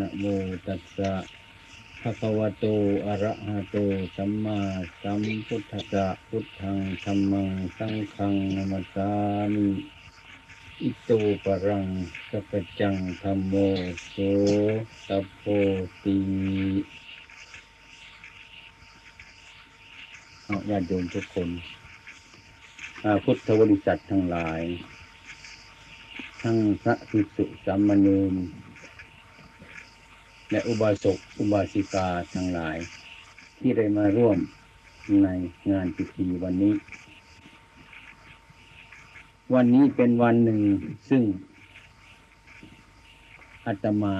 นะโมตัสสะภะคะวะโต อะระหะโต สัมมาสัมพุทธัสสะ พุทธังธัมมัง สังฆังนามัสสามิ อิโตปะรังสัพจังธัมโมโสตโพติเอาญาติโยมทุกคนอาพุทธบริษัททั้งหลาย ทั้งพระภิกษุสามเณร และอุบาสกอุบาสิกาทั้งหลาย ที่ได้มาร่วมในงานพิธีวันนี้ วันนี้เป็นวันหนึ่งซึ่งอาตมา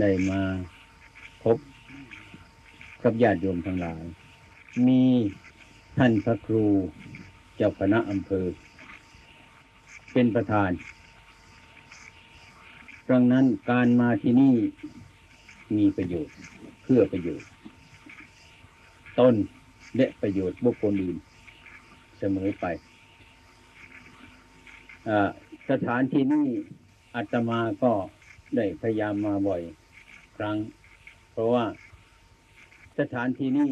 ได้มาพบกับญาติโยมทั้งหลาย มีท่านพระครูเจ้าคณะอำเภอ เป็นประธานดังนั้นการมาที่นี่ มีประโยชน์เพื่อประโยชน์ต้นและประโยชน์บุคคลอื่นเสมอไปอสถานที่นี้อาตมาก็ได้พยายามมาบ่อยครั้ง เพราะว่าสถานที่นี้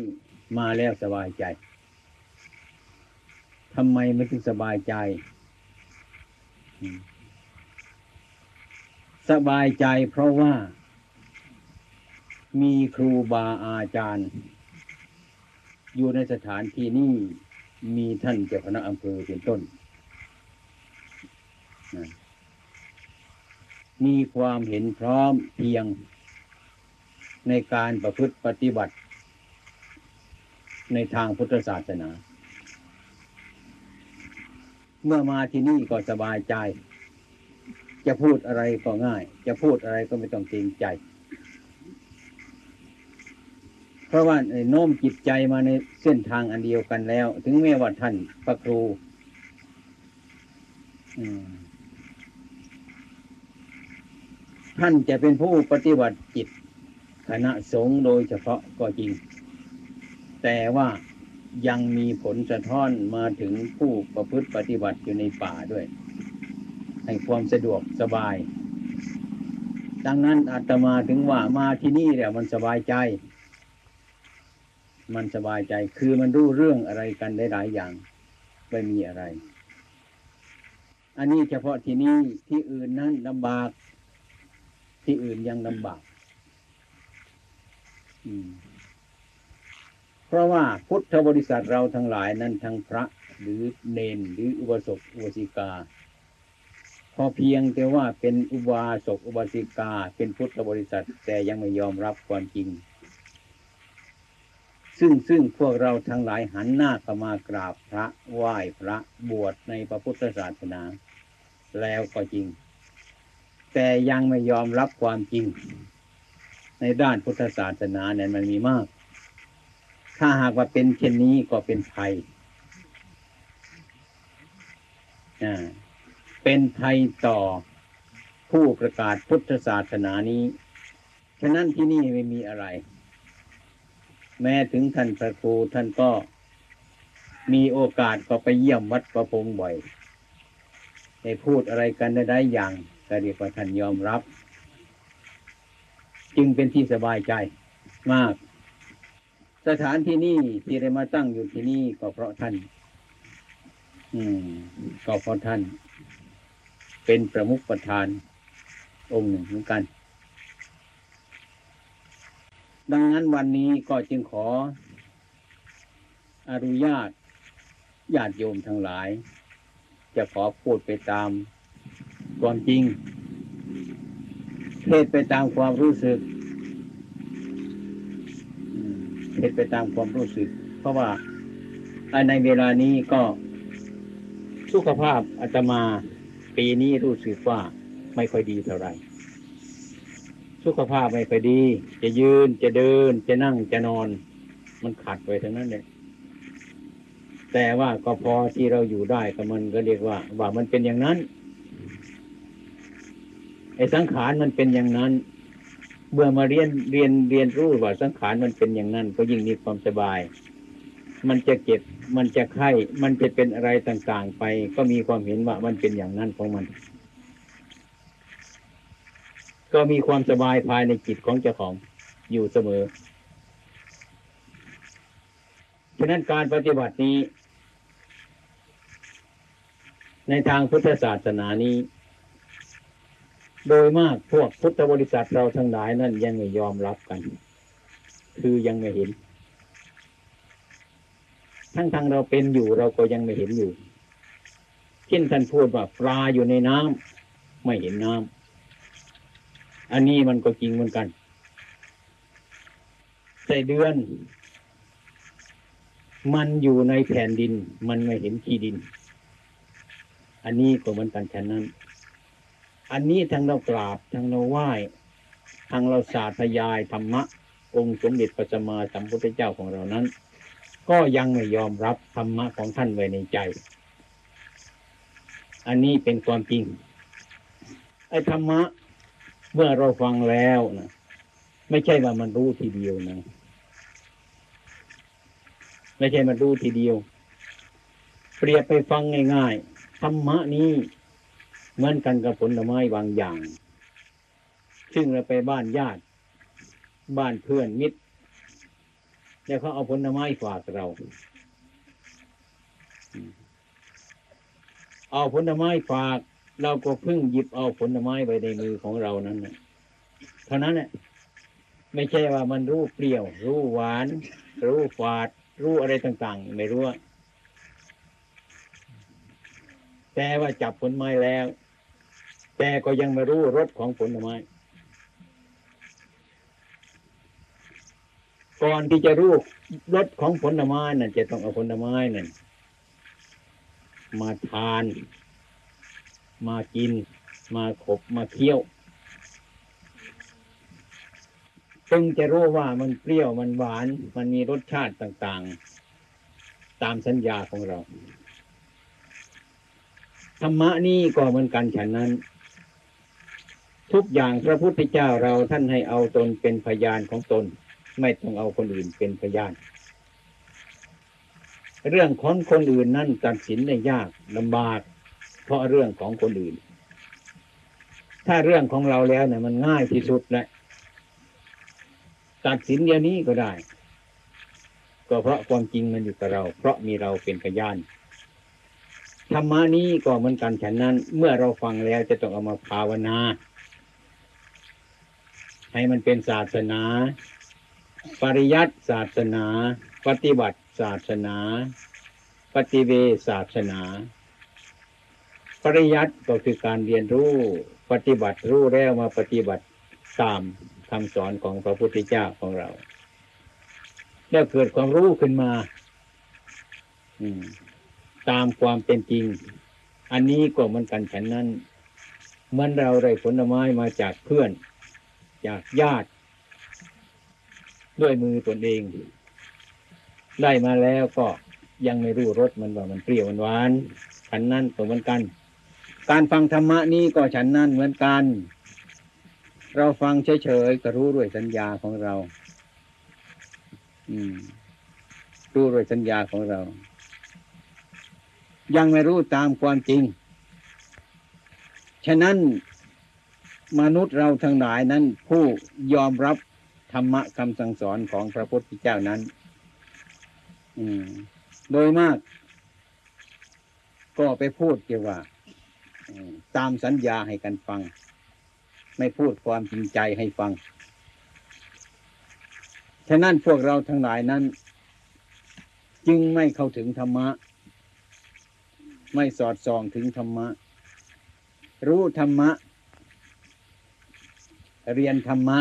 มาแล้วสบายใจทำไมมันถึงสบายใจ สบายใจเพราะว่า มีครูบาอาจารย์ อยู่ในสถานที่นี้มีท่านเจ้าคณะอำเภอเป็นต้น มีความเห็นพร้อมเพียงในการประพฤติปฏิบัติ ในทางพุทธศาสนา เมื่อมาที่นี่ก็สบายใจ จะพูดอะไรก็ง่าย จะพูดอะไรก็ไม่ต้องเกรงใจ เพราะว่าโน้มจิตใจมาในเส้นทางอันเดียวกันแล้ว ถึงแม้ว่าท่านพระครูท่านจะเป็นผู้ปฏิบัติจิตคณะสงฆ์โดยเฉพาะก็จริง แต่ว่ายังมีผลสะท้อนมาถึงผู้ประพฤติปฏิบัติอยู่ในป่าด้วย ให้ความสะดวกสบาย ดังนั้นอาตมาถึงว่ามาที่นี่เนี่ยมันสบายใจ มันสบายใจ คือมันรู้เรื่องอะไรกันได้หลายอย่างไม่มีอะไร อันนี้เฉพาะที่นี่ที่อื่นนั้นลำบาก ที่อื่นยังลำบาก อืมเพราะว่าพุทธบริษัทเราทั้งหลายนั้นทั้งพระหรือเนนหรืออุบาสกอุบาสิกา พอเพียงแต่ว่าเป็นอุบาสกอุบาสิกา เป็นพุทธบริษัทแต่ยังไม่ยอมรับความจริง ซึ่งซึ่งพวกเราทั้งหลายหันหน้าเข้ามากราบพระไหว้พระบวชในพระพุทธศาสนา แล้วก็จริง แต่ยังไม่ยอมรับความจริง ในด้านพุทธศาสนาเนี่ยมันมีมาก ถ้าหากว่าเป็นเช่นนี้ก็เป็นภัยอ่าเป็นภัยต่อผู้ประกาศพุทธศาสนานี้ ฉะนั้นที่นี่ไม่มีอะไร แม้ถึงท่านพระครูท่านก็มีโอกาสก็ไปเยี่ยมวัดประพงบ่อยได้พูดอะไรกันได้ได้อย่างก็เรียกว่าท่านยอมรับ จึงเป็นที่สบายใจมาก สถานที่นี่ที่ได้มาตั้งอยู่ที่นี่ก็เพราะท่าน อืม ก็เพราะท่าน เป็นประมุขประธานองค์หนึ่งเหมือนกัน ดังนั้นวันนี้ก็จึงขออนุญาตญาติโยมทั้งหลาย จะขอพูดไปตามความจริง เทศไปตามความรู้สึกเทศไปตามความรู้สึก เพราะว่าในเวลานี้ก็สุขภาพอาตมาปีนี้รู้สึกว่าไม่ค่อยดีเท่าไหร่ สุขภาพไม่ค่อยดี จะยืนจะเดิน จะนั่งจะนอน มันขัดไปทั้งนั้นเลยแต่ว่าก็พอที่เราอยู่ได้ก็มันก็เรียกว่า ว่ามันเป็นอย่างนั้นไอ้สังขารมันเป็นอย่างนั้น เมื่อมาเรียนเรียนเรียนรู้ว่าสังขารมันเป็นอย่างนั้น ก็ยิ่งมีความสบาย มันจะเจ็บมันจะไข้มันจะเป็นอะไรต่างๆไป ก็มีความเห็นว่ามันเป็นอย่างนั้นของมัน ก็มีความสบายภายในจิตของเจ้าของอยู่เสมอ ฉะนั้นการปฏิบัตินี้ ในทางพุทธศาสนานี้ โดยมากพวกพุทธบริษัทเราทั้งหลายนั่นยังไม่ยอมรับกัน คือยังไม่เห็น ทั้งทางเราเป็นอยู่เราก็ยังไม่เห็นอยู่เช่นท่านพูดว่าปลาอยู่ในน้ำไม่เห็นน้ำ อันนี้มันก็จริงเหมือนกันแต่เดือน มันอยู่ในแผ่นดิน มันไม่เห็นที่ดิน อันนี้ก็เหมือนกันฉะนั้น อันนี้ทั้งเรากราบทั้งเราไหว้ทั้งเราสาธยายธรรมะ องค์สมเด็จพระสัมมาสัมพุทธเจ้าของเรานั้น ก็ยังไม่ยอมรับธรรมะของท่านไว้ในใจ อันนี้เป็นความจริงไอ้ธรรมะ เมื่อเราฟังแล้วนะไม่ใช่ว่ามันรู้ทีเดียวนะไม่ใช่มันรู้ทีเดียว เปรียบไปฟังง่ายๆธรรมะนี้เหมือนกันกับผลไม้บางอย่าง ซึ่งเราไปบ้านญาติ บ้านเพื่อนมิตร แล้วเขาเอาผลไม้ฝากเรา เอาผลไม้ฝาก เราก็เพิ่งหยิบเอาผลไม้ไปในมือของเรานั้นนะเท่านั้นแหละไม่ใช่ว่ามันรู้เปรี้ยว รู้หวาน รู้ฝาด รู้อะไรต่าง ๆ ไม่รู้แต่ว่าจับผลไม้แล้ว แต่ก็ยังไม่รู้รสของผลไม้ก่อนที่จะรู้รสของผลไม้นั่นจะต้องเอาผลไม้นั่นมาทาน มากิน มาขบมาเคี้ยวจึงจะรู้ว่ามันเปรี้ยวมันหวาน มันมีรสชาติต่าง ๆ ตามสัญญาของเรา ธรรมะนี่ก็เหมือนกันฉันนั้น ทุกอย่างพระพุทธเจ้าเราท่านให้เอาตนเป็นพยานของตน ไม่ต้องเอาคนอื่นเป็นพยาน เรื่องของคนอื่นนั่นตัดสินได้ยากลำบาก เพราะเรื่องของคนอื่น ถ้าเรื่องของเราแล้วเนี่ยมันง่ายที่สุดแหละตัดสินเดี๋ยวนี้ก็ได้ ก็เพราะความจริงมันอยู่กับเรา เพราะมีเราเป็นพยานธรรมานี้ก็เหมือนกันฉันนั้น เมื่อเราฟังแล้วจะต้องเอามาภาวนา ให้มันเป็นศาสนา ปริยัติศาสนา ปฏิบัติศาสนา ปฏิเวศาสนา ริยัติก็คือการเรียนรู้ปฏิบัติรู้แล้วมาปฏิบัติตามคำสอนของพระพุทธเจ้าของเราแล้วเกิดความรู้ขึ้นมาอืมตามความเป็นจริง อันนี้ก็เหมือนกันฉันนั้นเหมือนเราได้ผลไม้มาจากเพื่อน จากญาติ ด้วยมือตนเอง ได้มาแล้วก็ยังไม่รู้รสมันว่ามันเปรี้ยวมันหวานฉันนั้นก็เหมือนกัน การฟังธรรมะนี้ก็ฉันนั้นเหมือนกัน เราฟังเฉยๆก็รู้ด้วยสัญญาของเรา อืม รู้ด้วยสัญญาของเรา ยังไม่รู้ตามความจริง ฉะนั้นมนุษย์เราทั้งหลายนั้น ผู้ยอมรับธรรมะคำสั่งสอนของพระพุทธเจ้านั้น อืม โดยมาก ก็ไปพูดเกี่ยวว่า ตามสัญญาให้กันฟัง ไม่พูดความจริงใจให้ฟัง ฉะนั้นพวกเราทั้งหลายนั้น จึงไม่เข้าถึงธรรมะ ไม่สอดส่องถึงธรรมะ รู้ธรรมะ เรียนธรรมะ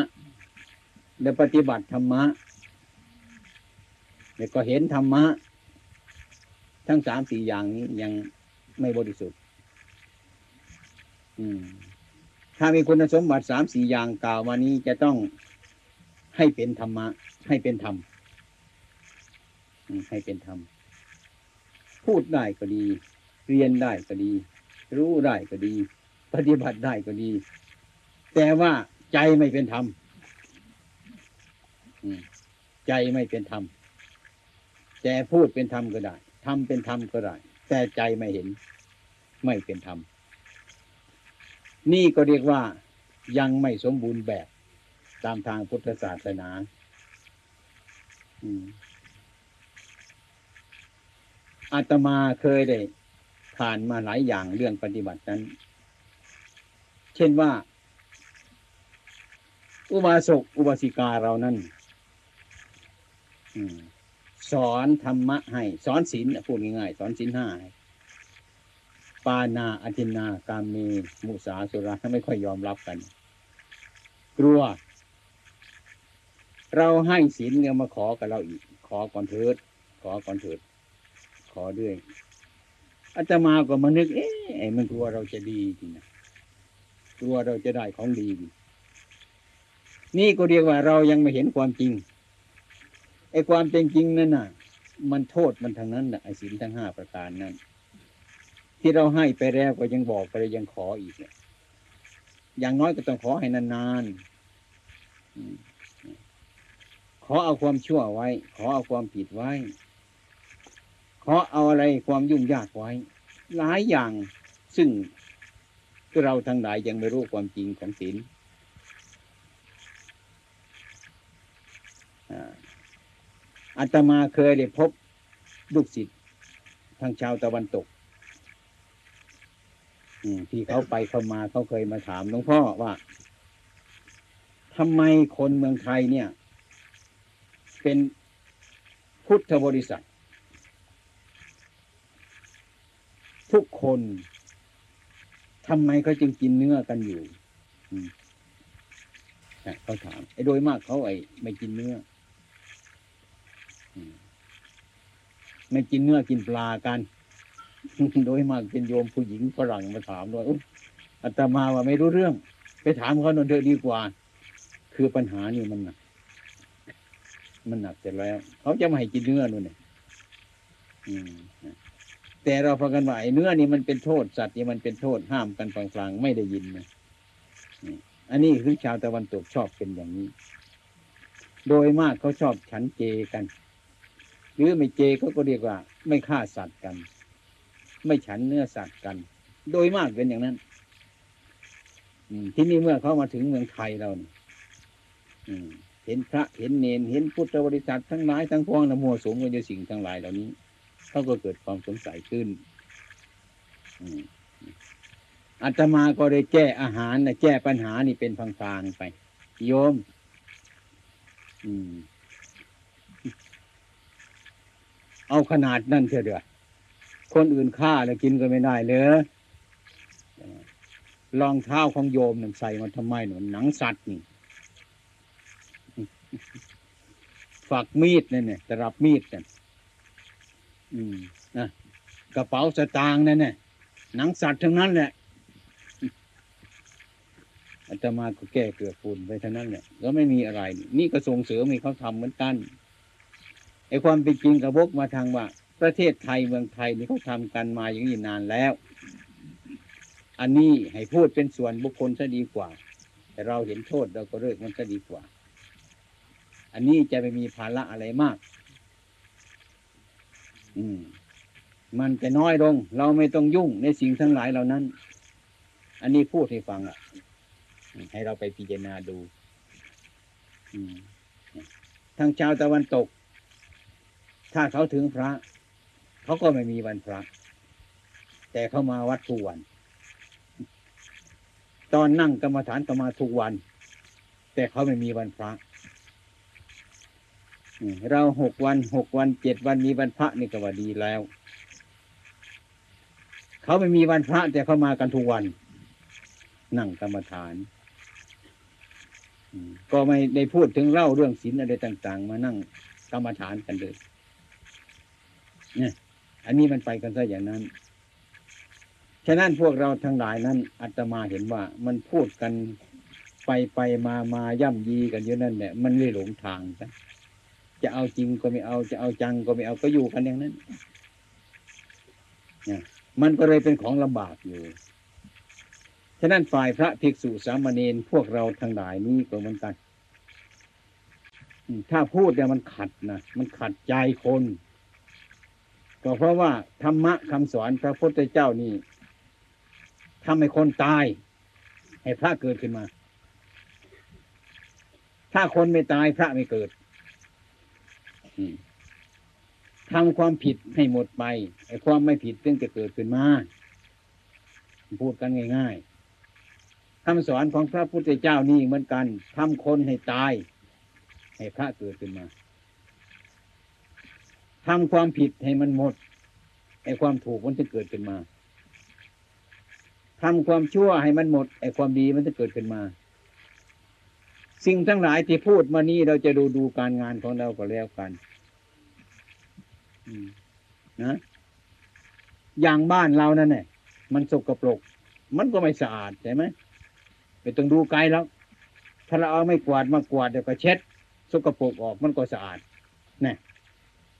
และปฏิบัติธรรมะแล้วก็เห็นธรรมะ ทั้งสามสี่อย่างนี้ยังไม่บริสุทธิ์ ถ้ามีคุณสมบัติสามสี่อย่างกล่าวมานี้จะต้องให้เป็นธรรมะ ให้เป็นธรรมให้เป็นธรรม พูดได้ก็ดี เรียนได้ก็ดี รู้ได้ก็ดี ปฏิบัติได้ก็ดี แต่ว่าใจไม่เป็นธรรมใจไม่เป็นธรรมแต่พูดเป็นธรรมก็ได้ทำเป็นธรรมก็ได้ แต่ใจไม่เห็น ไม่เป็นธรรม นี่ก็เรียกว่ายังไม่สมบูรณ์แบบตามทางพุทธศาสนาอาตมาเคยได้ผ่านมาหลายอย่างเรื่องปฏิบัตินั้น เช่นว่า อุบาสกอุบาสิกาเรานั้นอสอนธรรมะให้ สอนศีลพูดง่ายๆสอนศีลห้าให้ ปานาอธินากามีมุสาสุราไม่ค่อยยอมรับกัน กลัว เราให้ศีลเนี่ยมาขอกับเราอีก ขอก่อนเถิด ขอก่อนเถิด ขอด้วยอาตมาก็มานึก เอ๊ะไอ้มันกลัวเราจะดีจริงนะกลัวเราจะได้ของดีนี่ก็เรียกว่าเรายังไม่เห็นความจริงไอ้ความเป็นจริงนั่นน่ะ มันโทษมันทางนั้นนะไอ้ศีลทั้งห้าประการนั้น ที่เราให้ไปแล้วก็ยังบอกไปเลยยังขออีกเนี่ยอย่างน้อยก็ต้องขอให้นานๆ ขอเอาความชั่วไว้ ขอเอาความผิดไว้ ขอเอาอะไรความยุ่งยากไว้ หลายอย่างซึ่งเราทั้งหลายยังไม่รู้ความจริงของศีลอาตมาเคยได้พบลูกศิษย์ทางชาวตะวันตก ที่เขาไปเข้ามาเขาเคยมาถามหลวงพ่อว่าทำไมคนเมืองไทยเนี่ย เป็นพุทธบริษัท ทุกคนทำไมเขาจึงกินเนื้อกันอยู่อเขาถามไอ้โดยมากเขาไอ้ไม่กินเนื้อไม่กินเนื้อกินปลากัน โดยมากเป็นโยมผู้หญิงฝรั่งมาถามด้วยอุ๊ยอาตมาว่าไม่รู้เรื่อง ไปถามเขาหน่อยเถอะดีกว่า คือปัญหานี่มันหนักมันหนักเสร็จแล้ว เขาจะไม่ให้กินเนื้อนู่นเนี่ยแต่เราฟังกันว่าไอ้เนื้อนี่มันเป็นโทษสัตว์นี่มันเป็นโทษห้ามกันกลางๆไม่ได้ยินนะอันนี้คือชาวตะวันตกชอบเป็นอย่างนี้ โดยมากเขาชอบฉันเจกัน หรือไม่เจเขาก็เรียกว่า ไม่ฆ่าสัตว์กัน ไม่ฉันเนื้อสัตว์กัน โดยมากเป็นอย่างนั้นที่นี่เมื่อเขามาถึงเมืองไทยเราเห็นพระเห็นเนนเห็นพุทธบริษัททั้งหลายทั้งพวงนะมัวสมกันในสิ่งทั้งหลายเหล่านี้เขาก็เกิดความสงสัยขึ้นอาตมาก็ได้แก้อาหารนะแก้ปัญหานี่เป็นพังๆไป โยมอืมเอาขนาดนั่นเถอะเด้อ คนอื่นฆ่าแล้วกินก็ไม่ได้เลยรองเท้าของโยมนั่นใส่มาทำไมหนูหนังสัตว์นี่ฝักมีดนั่นเนี่ยตรับมีดนั่นอืมนะกระเป๋าสตางค์นั่นเนี่ยหนังสัตว์ทั้งนั้นแหละอาตมาก็แก้เกลือฝุ่นไปเท่านั้นแหละก็ไม่มีอะไร นี่ก็ส่งเสริมให้เขาทำเหมือนกันไอ้ความเป็นจริงกระบกมาทางว่า ประเทศไทยเมืองไทยนี่เขาทำกันมาอย่างนี้นานแล้ว อันนี้ให้พูดเป็นส่วนบุคคลซะดีกว่า แต่เราเห็นโทษเราก็เลิกมันซะดีกว่า อันนี้จะไม่มีภาระอะไรมาก อืม มันจะน้อยลง เราไม่ต้องยุ่งในสิ่งทั้งหลายเหล่านั้น อันนี้พูดให้ฟังอะ ให้เราไปพิจารณาดูทางชาวตะวันตก ถ้าเขาถึงพระ เขาก็ไม่มีวันพระ แต่เขามาวัดทุกวัน ตอนนั่งกรรมฐานก็มาทุกวัน แต่เขาไม่มีวันพระเราหกวันหกวันเจ็ดวันมีวันพระนี่ก็ว่าดีแล้ว เขาไม่มีวันพระ แต่เขามากันทุกวัน นั่งกรรมฐานก็ไม่ได้พูดถึงเล่าเรื่องศีลอะไรต่าง ๆ มานั่งกรรมฐานกันเลยเนี่ย อันนี้มันไปกันซะอย่างนั้น ฉะนั้นพวกเราทั้งหลายนั้นอาตมาเห็นว่ามันพูดกันไปไปมามาย่ำยีกันอยู่นั่นแหละมันเลยหลงทางซะจะเอาจริงก็ไม่เอาจะเอาจังก็ไม่เอาก็อยู่กันอย่างนั้นเนี่ยมันก็เลยเป็นของลำบากอยู่ ฉะนั้นฝ่ายพระภิกษุสามเณรพวกเราทั้งหลายนี้ก็เหมือนกัน ถ้าพูดเนี่ยมันขัดนะ มันขัดใจคน ก็เพราะว่าธรรมะคำสอนพระพุทธเจ้านี่ทำให้คนตาย ให้พระเกิดขึ้นมา ถ้าคนไม่ตายพระไม่เกิดทำความผิดให้หมดไปไอ้ความไม่ผิดซึ่งจะเกิดขึ้นมาพูดกันง่ายๆคำสอนของพระพุทธเจ้านี่เหมือนกันทำคนให้ตาย ให้พระเกิดขึ้นมา ทำความผิดให้มันหมดไอ้ความถูกมันจะเกิดขึ้นมาทำความชั่วให้มันหมดไอ้ความดีมันจะเกิดขึ้นมา สิ่งทั้งหลายที่พูดมานี้เราจะดูดูการงานของเราก็แล้วกันนะอย่างบ้านเรานั่นแหละมันสกปรก มันก็ไม่สะอาดใช่ไหมไม่ต้องดูไกลแล้ว ถ้าเราเอาไม่กวาดมากวาดเดี๋ยวก็เช็ด สกปรกออกมันก็สะอาดนี่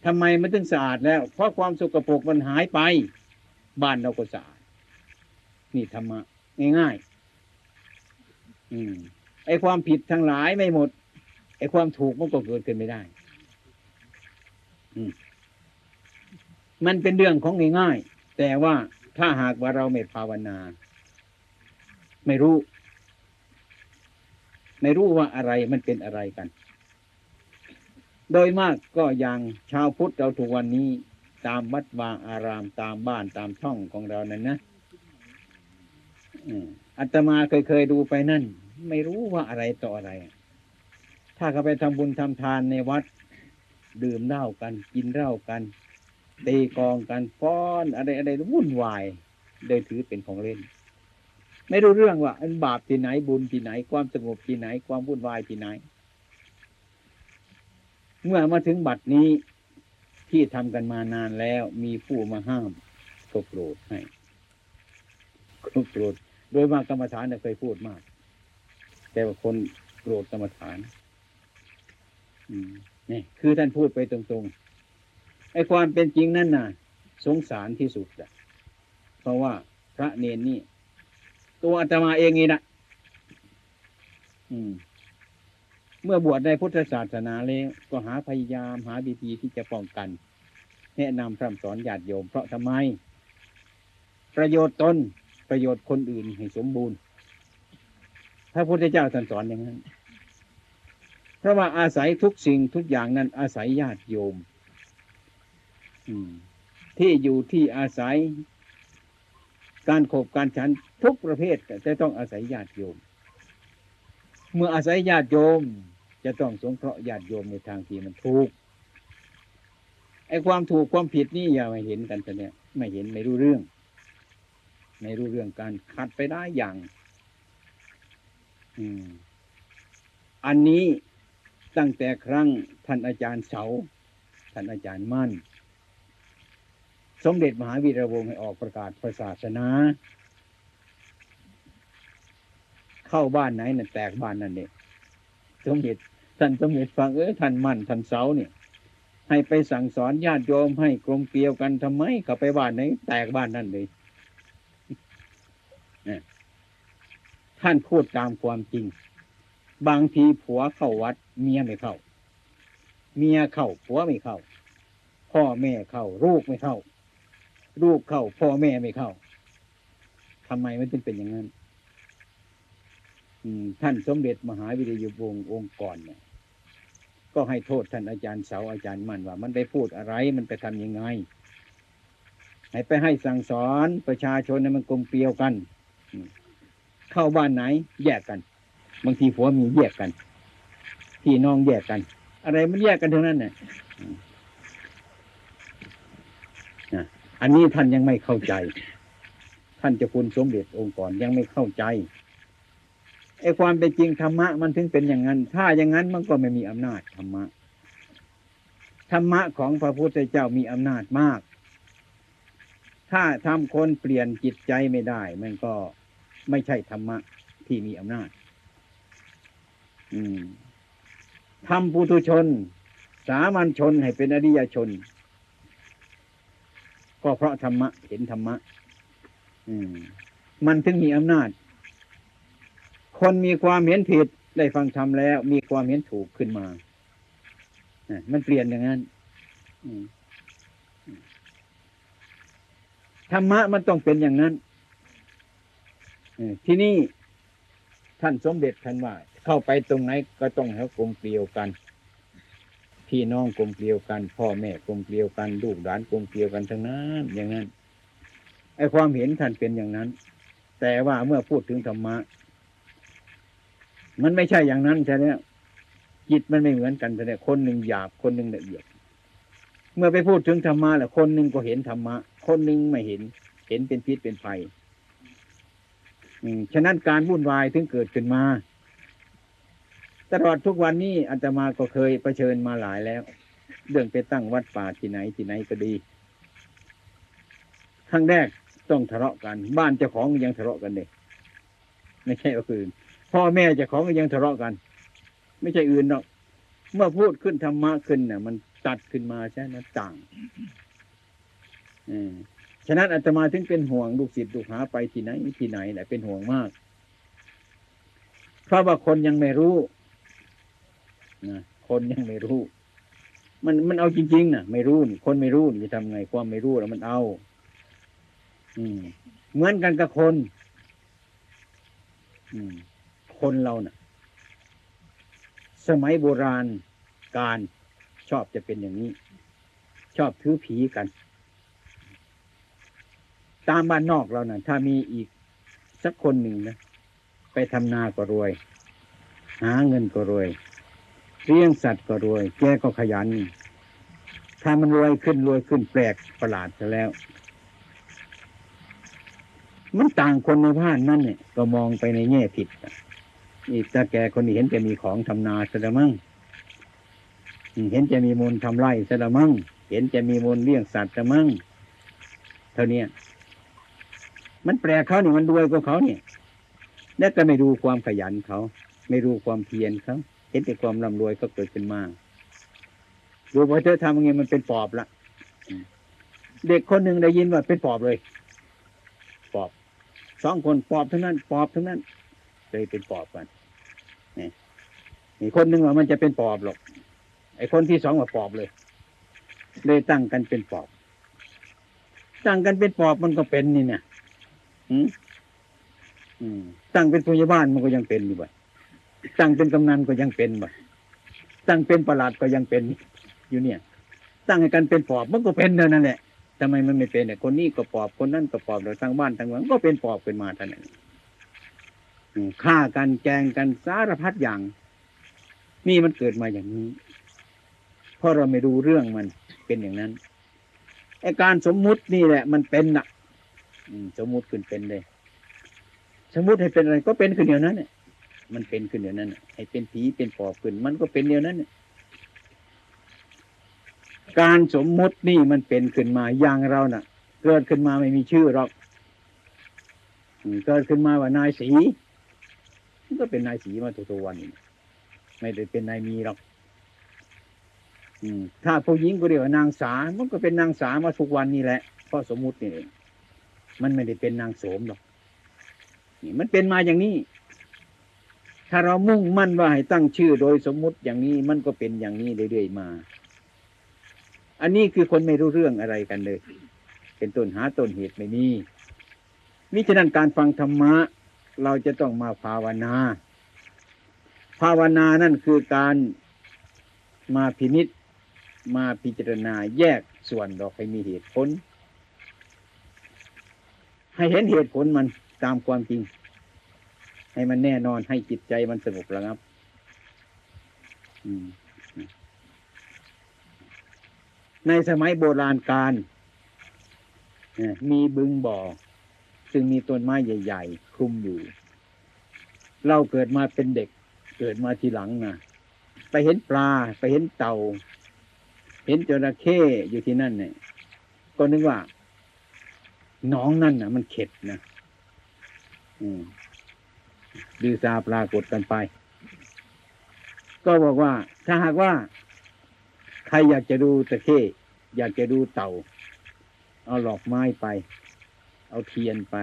ทำไมมันถึงสะอาดแล้ว เพราะความสกปรกมันหายไป บ้านเราก็สะอาด นี่ธรรมะง่ายๆอืมไอ้ความผิดทั้งหลายไม่หมด ไอ้ความถูกมันก็เกิดขึ้นไม่ได้ อืมมันเป็นเรื่องของง่ายๆแต่ว่าถ้าหากว่าเราไม่ภาวนา ไม่รู้ ไม่รู้ว่าอะไรมันเป็นอะไรกัน โดยมากก็ย่างชาวพุทธเราทุกวันนี้ตามวัดวาอารามตามบ้านตามช่องของเรานั่นนะอืมอาตมาเคยเคยดูไปนั่น ไม่รู้ว่าอะไรต่ออะไร ถ้าเขาไปทำบุญทำทานในวัด ดื่มเหล้ากัน กินเหล้ากันตีกองกันฟ้อนอะไรอะไรวุ่นวายโดยถือเป็นของเล่น ไม่รู้เรื่องว่าอันบาปที่ไหนบุญที่ไหน ความสงบที่ไหน ความวุ่นวายที่ไหน เมื่อมาถึงบัดนี้ที่ทำกันมานานแล้วมีผู้มาห้ามก็โกรธให้ก็โกรธโดยมากกรรมฐานเนี่ยเคยพูดมาก แต่ว่าคนโกรธกรรมฐานนี่คือท่านพูดไปตรงๆไอ้ความเป็นจริงนั่นน่ะ สงสารที่สุดอะเพราะว่าพระเนนนี่ ตัวอาตมาเองนี่นะอืม เมื่อบวชในพุทธศาสนาแล้วก็หาพยายามหาวิธีที่จะป้องกัน แนะนำพร่ำสอนญาติโยม เพราะทำไม ประโยชน์ตนประโยชน์คนอื่นให้สมบูรณ์พระพุทธเจ้าท่านสอนอย่างนั้น เพราะว่าอาศัยทุกสิ่งทุกอย่างนั้น อาศัยญาติโยมอืมที่อยู่ที่อาศัย การขบการฉันทุกประเภทจะต้องอาศัยญาติโยม เมื่ออาศัยญาติโยม จะต้องสงเคราะห์ญาติโยมในทางที่มันถูกไอ้ความถูกความผิดนี่อย่ามาเห็นกันแต่เนี่ยไม่เห็นไม่รู้เรื่อง ไม่รู้เรื่องการขัดไปได้อย่าง อืม อันนี้ตั้งแต่ครั้งท่านอาจารย์เสาท่านอาจารย์มั่น สมเด็จมหาวีระวงศ์ให้ออกประกาศพระศาสนา เข้าบ้านไหนน่ะแตกบ้านนั่นเนี่ยสมเด็จ ท่านสมเด็จฟังเอ้ยท่านมั่นท่านเสาเนี่ย ให้ไปสั่งสอนญาติโยมให้กลมเกลียวกันทำไมเขาไปบ้านไหนแตกบ้านนั่นเลยเนี่ยท่านพูดตามความจริง บางทีผัวเข้าวัด เมียไม่เข้า เมียเข้าผัวไม่เข้า พ่อแม่เข้าลูกไม่เข้าลูกเข้า พ่อแม่ไม่เข้าทำไมมันถึงเป็นอย่างนั้นท่านสมเด็จมหาวิทยาวงศ์องค์กรเนี่ย ก็ให้โทษท่านอาจารย์เสาอาจารย์มั่นว่า มันไปพูดอะไรมันไปทำยังไงให้ไปให้สั่งสอนประชาชนให้มันกลมเกลียวกัน เข้าบ้านไหน แยกกัน บางทีผัวมีแยกกันพี่น้องแยกกัน อะไรมันแยกกันทั้งนั้นเนี่ยอันนี้ท่านยังไม่เข้าใจ ท่านเจะคุณสมเด็จองค์กรยังไม่เข้าใจ ไอ้ความเป็นจริงธรรมะมันถึงเป็นอย่างนั้น ถ้าอย่างนั้นมันก็ไม่มีอำนาจธรรมะธรรมะของพระพุทธเจ้ามีอำนาจมาก ถ้าทำคนเปลี่ยนจิตใจไม่ได้ มันก็ไม่ใช่ธรรมะที่มีอำนาจ อืมทำปุถุชน สามัญชนให้เป็นอริยชน ก็เพราะธรรมะเห็นธรรมะ อืม มันถึงมีอำนาจ คนมีความเห็นผิดได้ฟังธรรมแล้ว มีความเห็นถูกขึ้นมามันเปลี่ยนอย่างนั้นธรรมะมันต้องเป็นอย่างนั้นที่นี่ท่านสมเด็จท่านว่า เข้าไปตรงไหนก็ต้องให้กลมเกลียวกัน พี่น้องกลมเกลียวกัน พ่อแม่กลมเกลียวกัน ลูกหลานกลมเกลียวกันทั้งนั้นอย่างนั้นไอความเห็นท่านเป็นอย่างนั้น แต่ว่าเมื่อพูดถึงธรรมะ มันไม่ใช่อย่างนั้นใช่ไหมจิตมันไม่เหมือนกันใช่ไหมคนหนึ่งหยาบคนหนึ่งละเอียด เมื่อไปพูดถึงธรรมะแหละคนหนึ่งก็เห็นธรรมะ คนหนึ่งไม่เห็น เห็นเป็นพิษเป็นภัยอืมฉะนั้นการวุ่นวายถึงเกิดขึ้นมา ตลอดทุกวันนี้อาตมาก็เคยเผชิญมาหลายแล้ว เรื่องไปตั้งวัดป่าที่ไหนที่ไหนก็ดีครั้งแรกต้องทะเลาะกัน บ้านเจ้าของยังทะเลาะกันเลยไม่ใช่อื่น พ่อแม่เจ้าของก็ยังทะเลาะกัน ไม่ใช่อื่นหรอกเมื่อพูดขึ้นธรรมะขึ้นเนี่ยมันตัดขึ้นมาใช่ไหมต่างฉะนั้นอาตมาถึงเป็นห่วงลูกศิษย์ลูกหาไปที่ไหนที่ไหนแหละเป็นห่วงมาก เพราะว่าคนยังไม่รู้นะคนยังไม่รู้ มันมันเอาจริงๆนะไม่รู้นี่คนไม่รู้นี่จะทำไงความไม่รู้แล้วมันเอา อืม เหมือนกันกับคน อืม คนเราน่ะ สมัยโบราณการชอบจะเป็นอย่างนี้ ชอบถือผีกัน ตามบ้านนอกเรานะ่ะ ถ้ามีอีกสักคนหนึ่งนะไปทำนาก็รวย หาเงินก็รวยเลี้ยงสัตว์ก็รวย แกก็ขยัน ถ้ามันรวยขึ้นรวยขึ้นแปลกประหลาดซะแล้ว มันต่างคนในบ้านนั่นเนี่ยก็มองไปในแง่ผิด อะนี่ตาแกคนนี้เห็นจะมีของทำนาซะละมั้งเห็นจะมีมูลทำไร่ซะละมั้งเห็นจะมีมูลเลี้ยงสัตว์ซะมั้งเท่านี้มันแปลเขาเนี่ยมันรวยกว่าเขาเนี่ยแล้วก็ไม่ดูความขยันเขา ไม่รู้ความเพียรเขาเห็นแต่ความร่ำรวยก็เกิดขึ้นมากดูพอเธอทำอย่างไงมันเป็นปอบละเด็กคนหนึ่งได้ยินว่าเป็นปอบเลยปอบสองคนปอบทั้งนั้น ปอบทั้งนั้นเลยเป็นปอบกัน อีกคนหนึ่งว่ามันจะเป็นปอบหรอก ไอ้คนที่สองว่าปอบเลย เลยตั้งกันเป็นปอบ ตั้งกันเป็นปอบมันก็เป็นนี่เนี่ยอืมอืมตั้งเป็นพยาบาลมันก็ยังเป็นอยู่บ่ตั้งเป็นกำนันก็ยังเป็นบ่ตั้งเป็นประหลัดก็ยังเป็นอยู่เนี่ย ตั้งให้กันเป็นปอบมันก็เป็นเท่านั้นแหละทำไมมันไม่เป็นเนี่ยคนนี้ก็ปอบคนนั้นก็ปอบเราทั้งบ้านทั้งเมืองก็เป็นปอบเป็นมาเท่านั้นฆ่ากันแกงกันสารพัดอย่าง นี่มันเกิดมาอย่างนี้ เพราะเราไม่รู้เรื่องมันเป็นอย่างนั้นไอการสมมุตินี่แหละ มันเป็นน่ะสมมุติขึ้นเป็นเลย สมมุติให้เป็นอะไรก็เป็นขึ้นเดียวนั้นเนี่ยมันเป็นขึ้นเดียวนั้นให้เป็นผีเป็นปอบขึ้น มันก็เป็นเดียวนั้นเนี่ยการสมมุตินี่มันเป็นขึ้นมาอย่างเราน่ะ เกิดขึ้นมาไม่มีชื่อหรอกเกิดขึ้นมาว่านายสีมันก็เป็นนายสีมาตัวๆวันนี้ ไม่ได้เป็นนายมีหรอกอถ้าผู้หญิงก็เรียกว่านางสา มันก็เป็นนางสามาทุกวันนี้แหละเพราะสมมุตินี่เองมันไม่ได้เป็นนางโสมหรอกนี่มันเป็นมาอย่างนี้ ถ้าเรามุ่งมั่นว่าให้ตั้งชื่อโดยสมมุติอย่างนี้มันก็เป็นอย่างนี้เรื่อยๆมา อันนี้คือคนไม่รู้เรื่องอะไรกันเลย เป็นต้นหาต้นเหตุไม่มีมิฉะนั้นการฟังธรรมะ เราจะต้องมาภาวนา ภาวนานั่นคือการมาพินิษมาพิจารณาแยกส่วนดอกให้มีเหตุผล ให้เห็นเหตุผลมันตามความจริง ให้มันแน่นอนให้จิตใจมันสงบระงับ ในสมัยโบราณการมีบึงบ่อ ซึ่งมีต้นไม้ใหญ่ ๆ คลุมอยู่ เราเกิดมาเป็นเด็ก เกิดมาทีหลังนะไปเห็นปลา ไปเห็นเต่า เห็นจระเข้อยู่ที่นั่นเนี่ย ก็นึกว่าน้องนั่นนะมันเข็ดนะอืมดีซาปรากฏกันไป ก็บอกว่า ถ้าหากว่า ใครอยากจะดูตะเข้อยากจะดูเต่า เอาหลอกไม้ไป เอาเทียนไป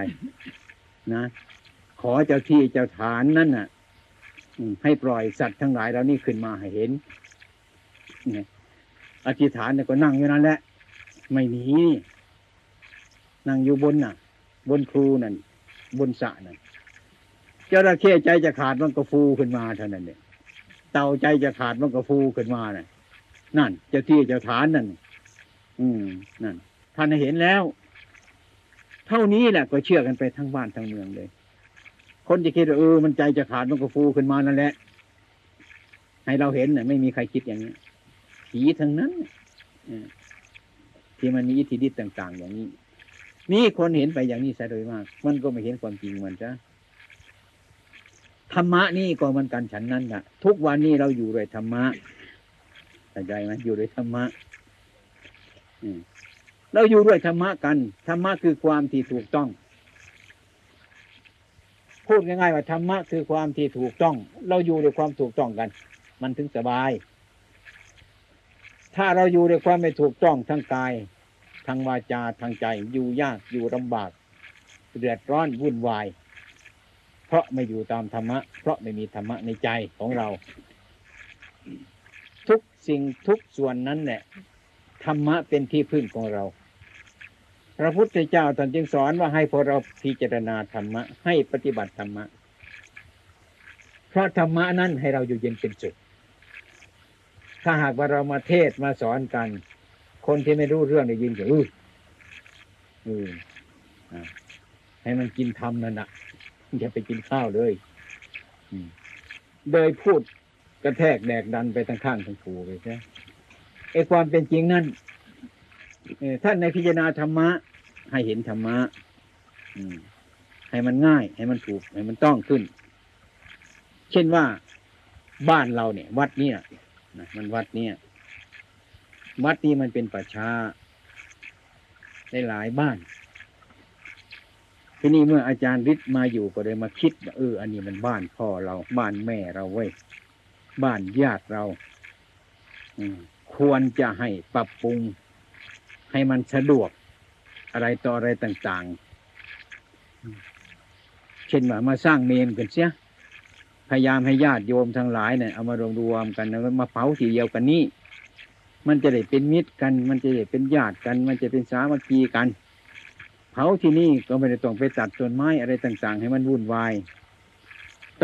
นะ ขอเจ้าที่เจ้าฐานนั่นน่ะ ให้ปล่อยสัตว์ทั้งหลายเหล่านี้ขึ้นมาให้เห็นนี่อธิษฐานเนี่ยก็นั่งอยู่นั่นแหละ ไม่หนีนั่งอยู่บนน่ะ บนครูนั่นบนสะนั่นจระเข้ใจจะขาดมันก็ฟูขึ้นมาเท่านั้นเนี่ยเต่าใจจะขาดมันก็ฟูขึ้นมาน่ะ นั่นเจ้าที่เจ้าฐานนั่นอืมนั่นท่านเห็นแล้ว เท่านี้แหละก็เชื่อกันไปทั้งบ้านทั้งเมืองเลย คนจะคิดว่าเออมันใจจะขาดมันก็ฟูขึ้นมานั่นแหละ ให้เราเห็นเน่ะไม่มีใครคิดอย่างนี้ผีทั้งนั้นอที่มันมีอิทธิฤทธิ์ต่าง ๆ อย่างนี้ นี่คนเห็นไปอย่างนี้ซะโดยมาก มันก็ไม่เห็นความจริงมันจ้ะธรรมะนี่ก็มันกันฉันนั้นค่ะทุกวันนี้เราอยู่ด้วยธรรมะเข้าใจไหมอยู่ด้วยธรรมะอืเราอยู่ด้วยธรรมะกันธรรมะคือความที่ถูกต้อง พูดง่ายๆว่าธรรมะคือความที่ถูกต้อง เราอยู่ด้วยความถูกต้องกัน มันถึงสบาย ถ้าเราอยู่ด้วยความไม่ถูกต้องทั้งกายทางวาจาทางใจอยู่ยากอยู่ลำบาก เดือดร้อนวุ่นวาย เพราะไม่อยู่ตามธรรมะ เพราะไม่มีธรรมะในใจของเรา ทุกสิ่งทุกส่วนนั้นเนี่ยธรรมะเป็นที่พึ่งของเรา พระพุทธเจ้าตอนจึงสอนว่าให้พวกเราพิจารณาธรรมะ ให้ปฏิบัติธรรมะ เพราะธรรมะนั้นให้เราอยู่เย็นเป็นสุขถ้าหากว่าเรามาเทศมาสอนกัน คนที่ไม่รู้เรื่องได้ยินก็อืออืออ่ให้มันกินธรรมนั่นนะอย่าไปกินข้าวเลยโดยพูดกระแทกแดกดันไปทั้งข้างทั้งผูเลยใช่ไอ้ความเป็นจริงนั่น ท่านในพิจารณาธรรมะ ให้เห็นธรรมะให้มันง่าย ให้มันถูก ให้มันต้องขึ้น เช่นว่าบ้านเราเนี่ย วัดเนี่ยนะมันวัดเนี่ยวัดนี้มันเป็นป่าช้าได้หลายบ้าน ที่นี้เมื่ออาจารย์ฤทธิ์มาอยู่ก็เลยมาคิดว่าเออ อันนี้มันบ้านพ่อเรา บ้านแม่เราเว้ยบ้านญาติเราควรจะให้ปรับปรุง ให้มันสะดวกอะไรต่ออะไรต่างๆ เช่นว่ามาสร้างเมนกันเสีย พยายามให้ญาติโยมทั้งหลายเนี่ยเอามารวมรวมกันมาเผาทีเดียวกันนี้ มันจะได้เป็นมิตรกัน มันจะได้เป็นญาติกัน มันจะเป็นสามัคคีกัน เผาที่นี่ก็ไม่ได้ต้องไปตัดต้นไม้อะไรต่าง ๆ ให้มันวุ่นวาย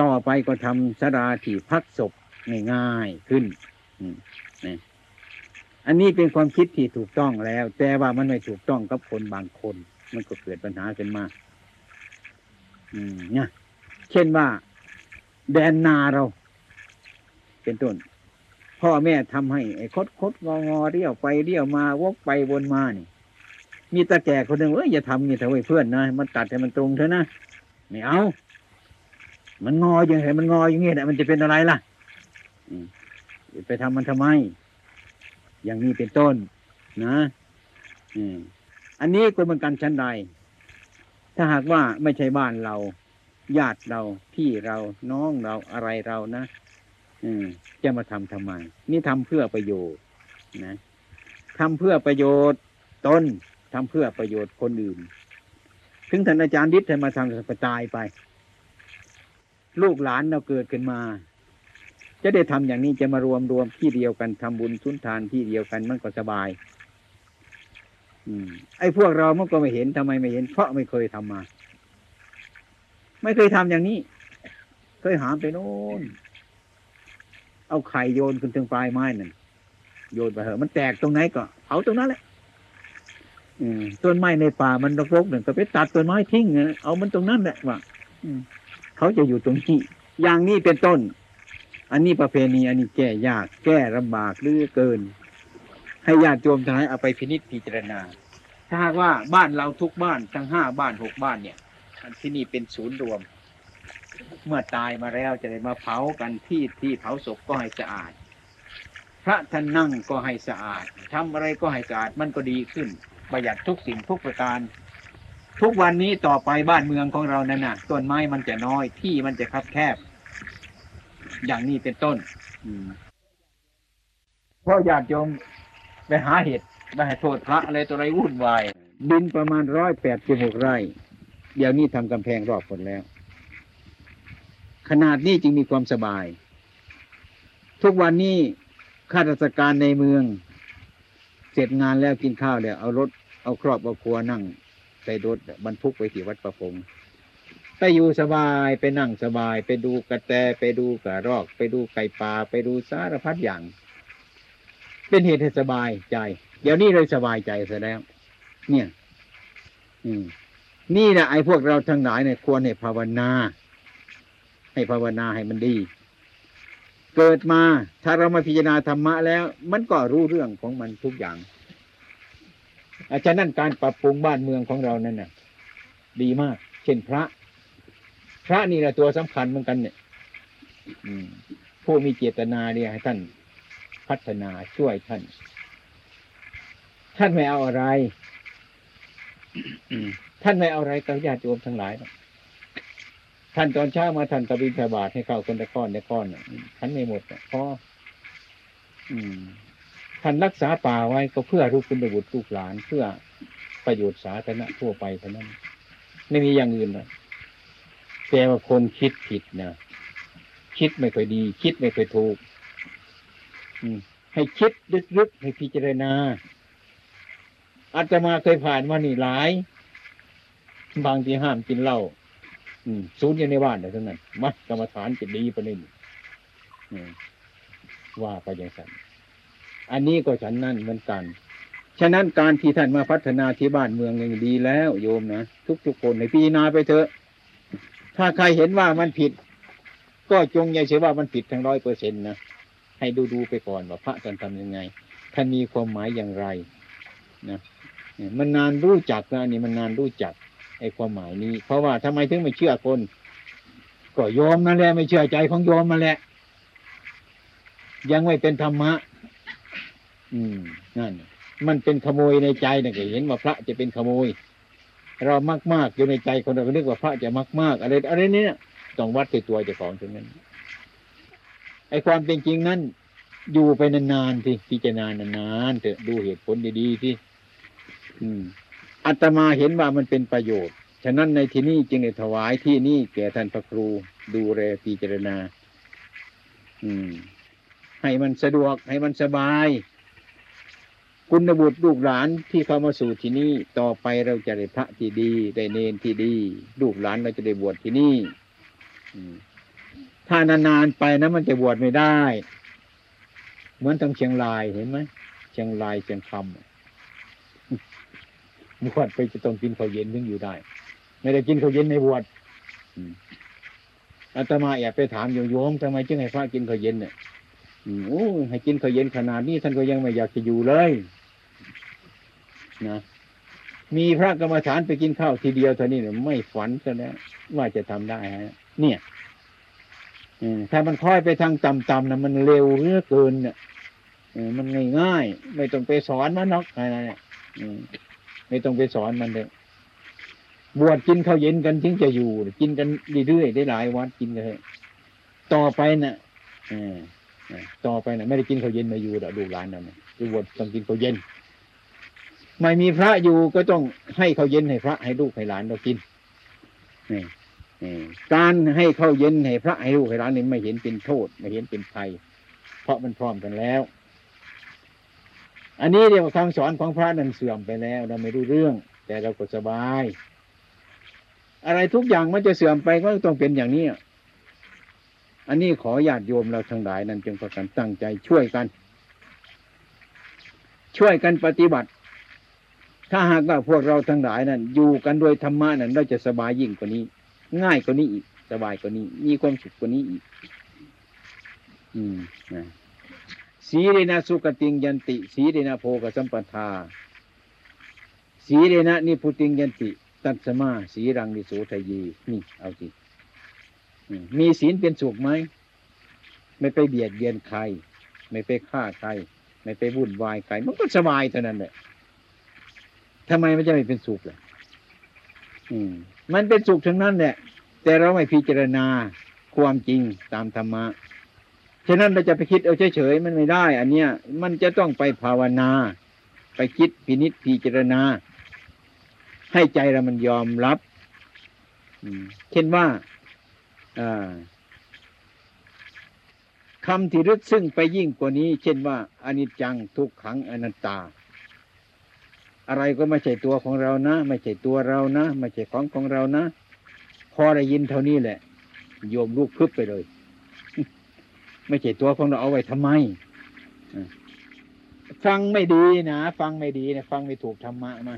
ต่อไปก็ทำสราที่พักศพง่ายๆขึ้น อันนี้เป็นความคิดที่ถูกต้องแล้ว แต่ว่ามันไม่ถูกต้องกับคนบางคน มันก็เกิดปัญหาขึ้นมา อืมเนี่ยเช่นว่า แดนนาเรา เป็นต้น พ่อแม่ทำให้ไอ้คดคดงองอเรียวไปเรียวมาวกไปวนมานี่มีตาแก่คนหนึ่งเอ้ยอย่าทำนี่เถอะเว้ยเพื่อนนะมันตัดให้มันตรงเถอะนะไม่เอา มันงออย่างไรมันงออย่างงี้แหละมันจะเป็นอะไรล่ะอืไปทำมันทำไม อย่างนี้เป็นต้น นะอันนี้ก็เหมือนกันชั้นใด ถ้าหากว่าไม่ใช่บ้านเรา ญาติเราพี่เราน้องเราอะไรเรานะจะมาทำทำไม นี่ทำเพื่อประโยชน์นะทำเพื่อประโยชน์ตนทำเพื่อประโยชน์คนอื่น ถึงท่านอาจารย์ดิษฐ์ให้มาทำก็ตายไป ลูกหลานเราเกิดขึ้นมา จะได้ทำอย่างนี้จะมารวมรวมที่เดียวกันทำบุญสุนทานที่เดียวกันมันก็สบาย อืม ไอ้พวกเรามันก็ไม่เห็นทำไมไม่เห็น เพราะไม่เคยทำมา ไม่เคยทำอย่างนี้ เคยหามไปโน่นเอาไข่โยนขึ้นถึงปลายไม้นั่นโยนไปเหอะมันแตกตรงไหนก็เผาตรงนั้นแหละอืมต้นไม้ในป่ามันรกๆหนึ่งก็ไปตัดต้นไม้ทิ้งนะเอามันตรงนั้นแหละว่าเขาจะอยู่ตรงนี้อย่างนี้เป็นต้น อันนี้ประเพณีอันนี้แก้ยากแก้ลำบากเหลือเกิน ให้ญาติโยมทั้งหลายเอาไปพินิจพิจารณา ถ้าหากว่าบ้านเราทุกบ้านทั้งห้าบ้านหกบ้านเนี่ยที่นี่เป็นศูนย์รวม เมื่อตายมาแล้วจะได้มาเผากันที่ที่เผาศพก็ให้สะอาด พระท่านนั่งก็ให้สะอาดทำอะไรก็ให้สะอาดมันก็ดีขึ้น ประหยัดทุกสิ่งทุกประการทุกวันนี้ต่อไปบ้านเมืองของเรานั่นน่ะต้นไม้มันจะน้อยที่มันจะคับแคบ อย่างนี้เป็นต้น อืมเพราะญาติโยมไปหาเห็ดไปให้โทษพระอะไรตัวอะไรวุ่นวายดินประมาณร้อยแปดสิบหกไร่ เดี๋ยวนี้ทำกำแพงรอบหมดแล้ว ขนาดนี้จึงมีความสบาย ทุกวันนี้ข้าราชการในเมือง เสร็จงานแล้วกินข้าวแล้วเอารถเอาครอบเอาครัวนั่งใส่รถบรรทุกไปที่วัดประพง ไปอยู่สบายไปนั่งสบาย ไปดูกระแตไปดูกระรอก ไปดูไก่ป่าไปดูสารพัดอย่าง เป็นเหตุให้สบายใจ เดี๋ยวนี้เลยสบายใจเสียแล้ว เนี่ย อืมนี่แหละไอ้พวกเราทั้งหลายเนี่ยควรให้ภาวนา ให้ภาวนาให้มันดี เกิดมาถ้าเรามาพิจารณาธรรมะแล้ว มันก็รู้เรื่องของมันทุกอย่างอาจารย์นั่นการปรับปรุงบ้านเมืองของเรานั่นน่ะ ดีมาก เช่นพระ พระนี่แหละตัวสำคัญเหมือนกันเนี่ย อืมผู้มีเจตนาเนี่ยให้ท่านพัฒนาช่วยท่าน ท่านไม่เอาอะไรอืมท่านไม่เอาอะไรกับญาติโยมทั้งหลายหรอกท่านตอนเช้ามาท่านตะบินทบาทให้เข้าคนละก้อนละก้อนน่ะท่านไม่หมดน่ะพออืมท่านรักษาป่าไว้ก็เพื่อลูกคุณบุตรลูกหลาน เพื่อประโยชน์สาธารณะทั่วไปเท่านั้น ไม่มีอย่างอื่นนะ แต่ว่าคนคิดผิดนะคิดไม่ค่อยดี คิดไม่ค่อยถูกให้คิดลึกๆให้พิจารณาอาตมาเคยผ่านมานี่หลาย บางทีห้ามกินเหล้าอืมศูนอยู่ในบ้านเดี๋ยวเท่านั้นมัดกรรมฐานจะดีประเด็นว่าไปอย่างนั้นอันนี้ก็ฉันนั่นเหมือนกัน ฉะนั้นการที่ท่านมาพัฒนาที่บ้านเมืองยังดีแล้ว โยมนะทุกๆคนในพิจารณาไปเถอะ ถ้าใครเห็นว่ามันผิด ก็จงอย่าเชื่อว่ามันผิดทั้งร้อยเปอร์เซ็นต์นะให้ดูดูๆไปก่อนว่าพระท่านทำยังไงท่านมีความหมายอย่างไรนะมันนานรู้จักนะอันนี่มันนานรู้จักไอ้ความหมายนี้ เพราะว่าทำไมถึงไม่เชื่อคน ก็โยมนั่นแหละไม่เชื่อใจของโยมมาแหละ ยังไม่เป็นธรรมะ อืมนั่นมันเป็นขโมยในใจนะก็เห็นว่าพระจะเป็นขโมย เรามากมากๆอยู่ในใจคนเราก็นึกว่าพระจะมากมากอะไรอะไรเนี้ยต้องวัดที่ตัวเจ้าของตรงนั้นไอ้ความเป็นจริงนั้นอยู่ไปนานๆที่พิจารณานานๆเถอะดูเหตุผลดีๆที่อืมอาตมาเห็นว่ามันเป็นประโยชน์ ฉะนั้นในที่นี้จึงได้ถวายที่นี่แก่ท่านพระครูดูแลพิจารณา อืม ให้มันสะดวกให้มันสบาย คุณบุตรลูกหลานที่เข้ามาสู่ที่นี่ต่อไปเราจะได้พระที่ดี ได้เนนที่ดี ลูกหลานเราจะได้บวชที่นี่ถ้านานๆไปนะมันจะบวชไม่ได้ เหมือนทางเชียงรายเห็นไหมเชียงรายเชียงคำบวชไปจะต้องกินข้าวเย็นถึงอยู่ได้ ไม่ได้กินข้าวเย็นในบวชอาตมาแอบไปถามโยมทำไมจึงให้พระกินข้าวเย็นเนี่ยโอ้ให้กินข้าวเย็นขนาดนี้ท่านก็ยังไม่อยากจะอยู่เลย นะมีพระกรรมฐานไปกินข้าวทีเดียวเท่านี้เนี่ยไม่ฝันซะแล้วว่าจะทำได้ฮะ เนี่ยถ้ามันค่อยไปทางต่ำๆนะมันเร็วเหลือเกินเนี่ยมันง่ายๆไม่ต้องไปสอนมันหรอกอะไรเนี่ยไม่ต้องไปสอนมันเลยบวชกินข้าวเย็นกันถึงจะอยู่ กินกันเรื่อยๆได้หลายวัดกินกันเลยต่อไปน่ะต่อไปน่ะ ไม่ได้กินข้าวเย็นมาอยู่ดอกลูกหลานนั่นน่ะจะบวชต้องกินข้าวเย็น ไม่มีพระอยู่ก็ต้องให้เขาเย็นให้พระให้ลูกให้หลานเรากินนี่นี่การให้เข้าเย็นให้พระให้ลูกให้หลานนี่ไม่เห็นเป็นโทษ ไม่เห็นเป็นภัย เพราะมันพร้อมกันแล้ว อันนี้เรียกว่าคำสอนของพระนั้นเสื่อมไปแล้ว เราไม่รู้เรื่อง แต่เราก็สบาย อะไรทุกอย่างมันจะเสื่อมไปก็ต้องเป็นอย่างนี้อันนี้ขอญาติโยมเราทั้งหลายนั้นจงประกันตั้งใจช่วยกัน ช่วยกันปฏิบัติ ถ้าหากว่าพวกเราทั้งหลายนั้นอยู่กันโดยธรรมะนั้นเราจะสบายยิ่งกว่านี้ ง่ายกว่านี้อีก สบายกว่านี้ มีความสุขกว่านี้อีก อืมนะสีเรนะสุกติงยันติ สีเรนะโพกสัมปทา สีเรนะนิพุติงยันติ ตัตสมา สีรังนิโสทยีนี่เอาสิอืมมีศีลเป็นสุขไหม ไม่ไปเบียดเบียนใคร ไม่ไปฆ่าใคร ไม่ไปวุ่นวายใคร มันก็สบายเท่านั้นแหละ ทำไมมันจะไม่เป็นสุขล่ะอืม มันเป็นสุขทั้งนั้นแหละแต่เราไม่พิจารณาความจริงตามธรรมะฉะนั้นเราจะไปคิดเอาเฉยๆมันไม่ได้ อันเนี้ย มันจะต้องไปภาวนา ไปคิดพินิจพิจารณา ให้ใจเรามันยอมรับเช่นว่าคำที่ลึกซึ่งไปยิ่งกว่านี้ เช่นว่าอนิจจังทุกขังอนัตตา อะไรก็ไม่ใช่ตัวของเรานะ ไม่ใช่ตัวเรานะ ไม่ใช่ของของเรานะผอได้ยินเท่านี้แหละ โยมลูกพึบไปเลย ไม่ใช่ตัวของเราเอาไว้ทำไมฟังไม่ดีนะฟังไม่ดีนะฟังไม่ถูกธรรมะมา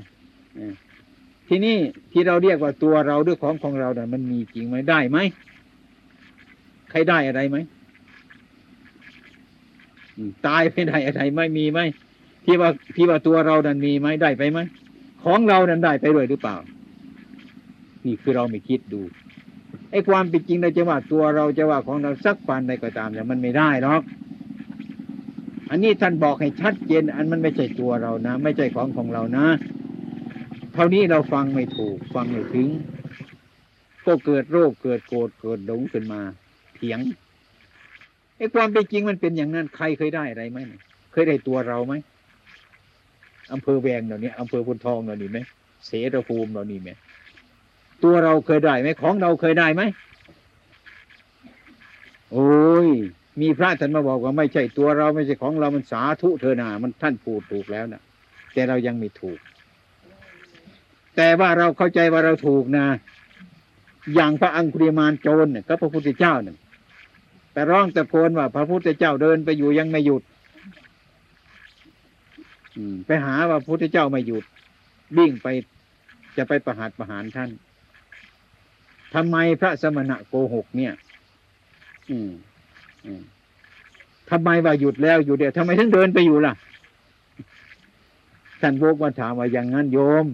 ทีนี้ที่เราเรียกว่าตัวเราด้วยของของเราเนี่ยมันมีจริงไหมได้ไหมใครได้อะไรไหมอืมตายไม่ได้อะไรไม่มีไหม ที่ว่าที่ว่าตัวเรานั้นมีไหมได้ไปไหมของเรานั้นได้ไปด้วยหรือเปล่า นี่คือเราไม่คิดดูไอ้ความเป็นจริงเราจะว่าตัวเราจะว่าของเราสักปันใดก็ตามแต่มันไม่ได้หรอกอันนี้ท่านบอกให้ชัดเจน อันมันไม่ใช่ตัวเรานะ ไม่ใช่ของของเรานะเท่านี้เราฟังไม่ถูก ฟังไม่ถึง ก็เกิดโรคเกิดโกรธเกิดหลงขึ้นมาเถียงไอ้ความเป็นจริงมันเป็นอย่างนั้นใครเคยได้อะไรไหมเคยได้ตัวเราไหม อำเภอแวงเหล่านี้อำเภอพุนทองเหล่านี้ไหมเสรภูมิเหล่านี้ไหมตัวเราเคยได้ไหมของเราเคยได้ไหมโอ้ย มีพระท่านมาบอกว่าไม่ใช่ตัวเราไม่ใช่ของเรามันสาธุเธอนามันท่านพูดถูกแล้วนะแต่เรายังไม่ถูก แต่ว่าเราเข้าใจว่าเราถูกนะ อย่างพระอังคุริมานโจรเนี่ยก็พระพุทธเจ้าเนี่ยแต่ร้องแต่โพนว่าพระพุทธเจ้าเดินไปอยู่ยังไม่หยุด อืม ไปหาว่าพระพุทธเจ้าไม่หยุดวิ่งไปจะไปประหารประหารท่านทำไมพระสมณะโกหกเนี่ย อืมอืมทำไมว่าหยุดแล้วอยู่เดียวทำไมถึงเดินไปอยู่ล่ะท่านโบกมาถามว่าอย่างนั้นโยม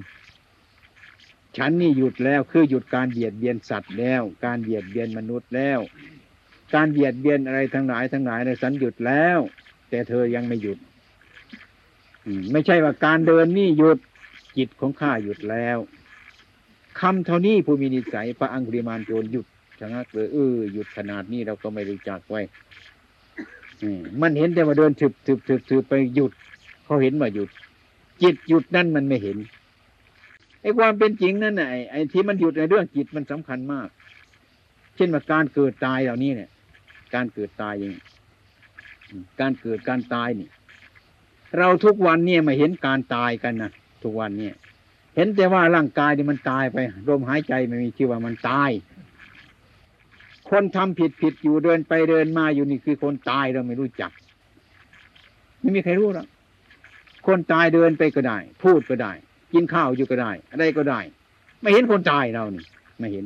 ฉันนี่หยุดแล้วคือหยุดการเบียดเบียนสัตว์แล้ว การเบียดเบียนมนุษย์แล้ว การเบียดเบียนอะไรทั้งหลายทั้งหลายเนี่ยฉันหยุดแล้ว แต่เธอยังไม่หยุด ไม่ใช่ว่าการเดินนี่หยุดจิตของข้าหยุดแล้วคำเท่านี้ผู้มีนิสัยพระอังคุริมานโจรหยุดชะงักเลยเออหยุดขนาดนี้เราก็ไม่รู้จักไว้มันเห็นแต่ว่าเดินถึบถึบถึบถึบไปหยุดเขาเห็นว่าหยุด จิตหยุดนั่นมันไม่เห็นไอ้ความเป็นจริงนั่นน่ะไอ้ไอ้ที่มันหยุดในเรื่องจิตมันสำคัญมาก เช่นว่าการเกิดตายเหล่านี้เนี่ย การเกิดตายอย่างนี้การเกิดการตายนี่ เราทุกวันเนี่ยมาเห็นการตายกันนะทุกวันเนี่ย เห็นแต่ว่าร่างกายนี่มันตายไปลมหายใจไม่มีชื่อว่ามันตาย คนทำผิดผิดอยู่เดินไปเดินมาอยู่นี่คือคนตายเราไม่รู้จัก ไม่มีใครรู้หรอกคนตายเดินไปก็ได้ พูดก็ได้ กินข้าวอยู่ก็ได้ อะไรก็ได้ ไม่เห็นคนตายเรานี่ไม่เห็น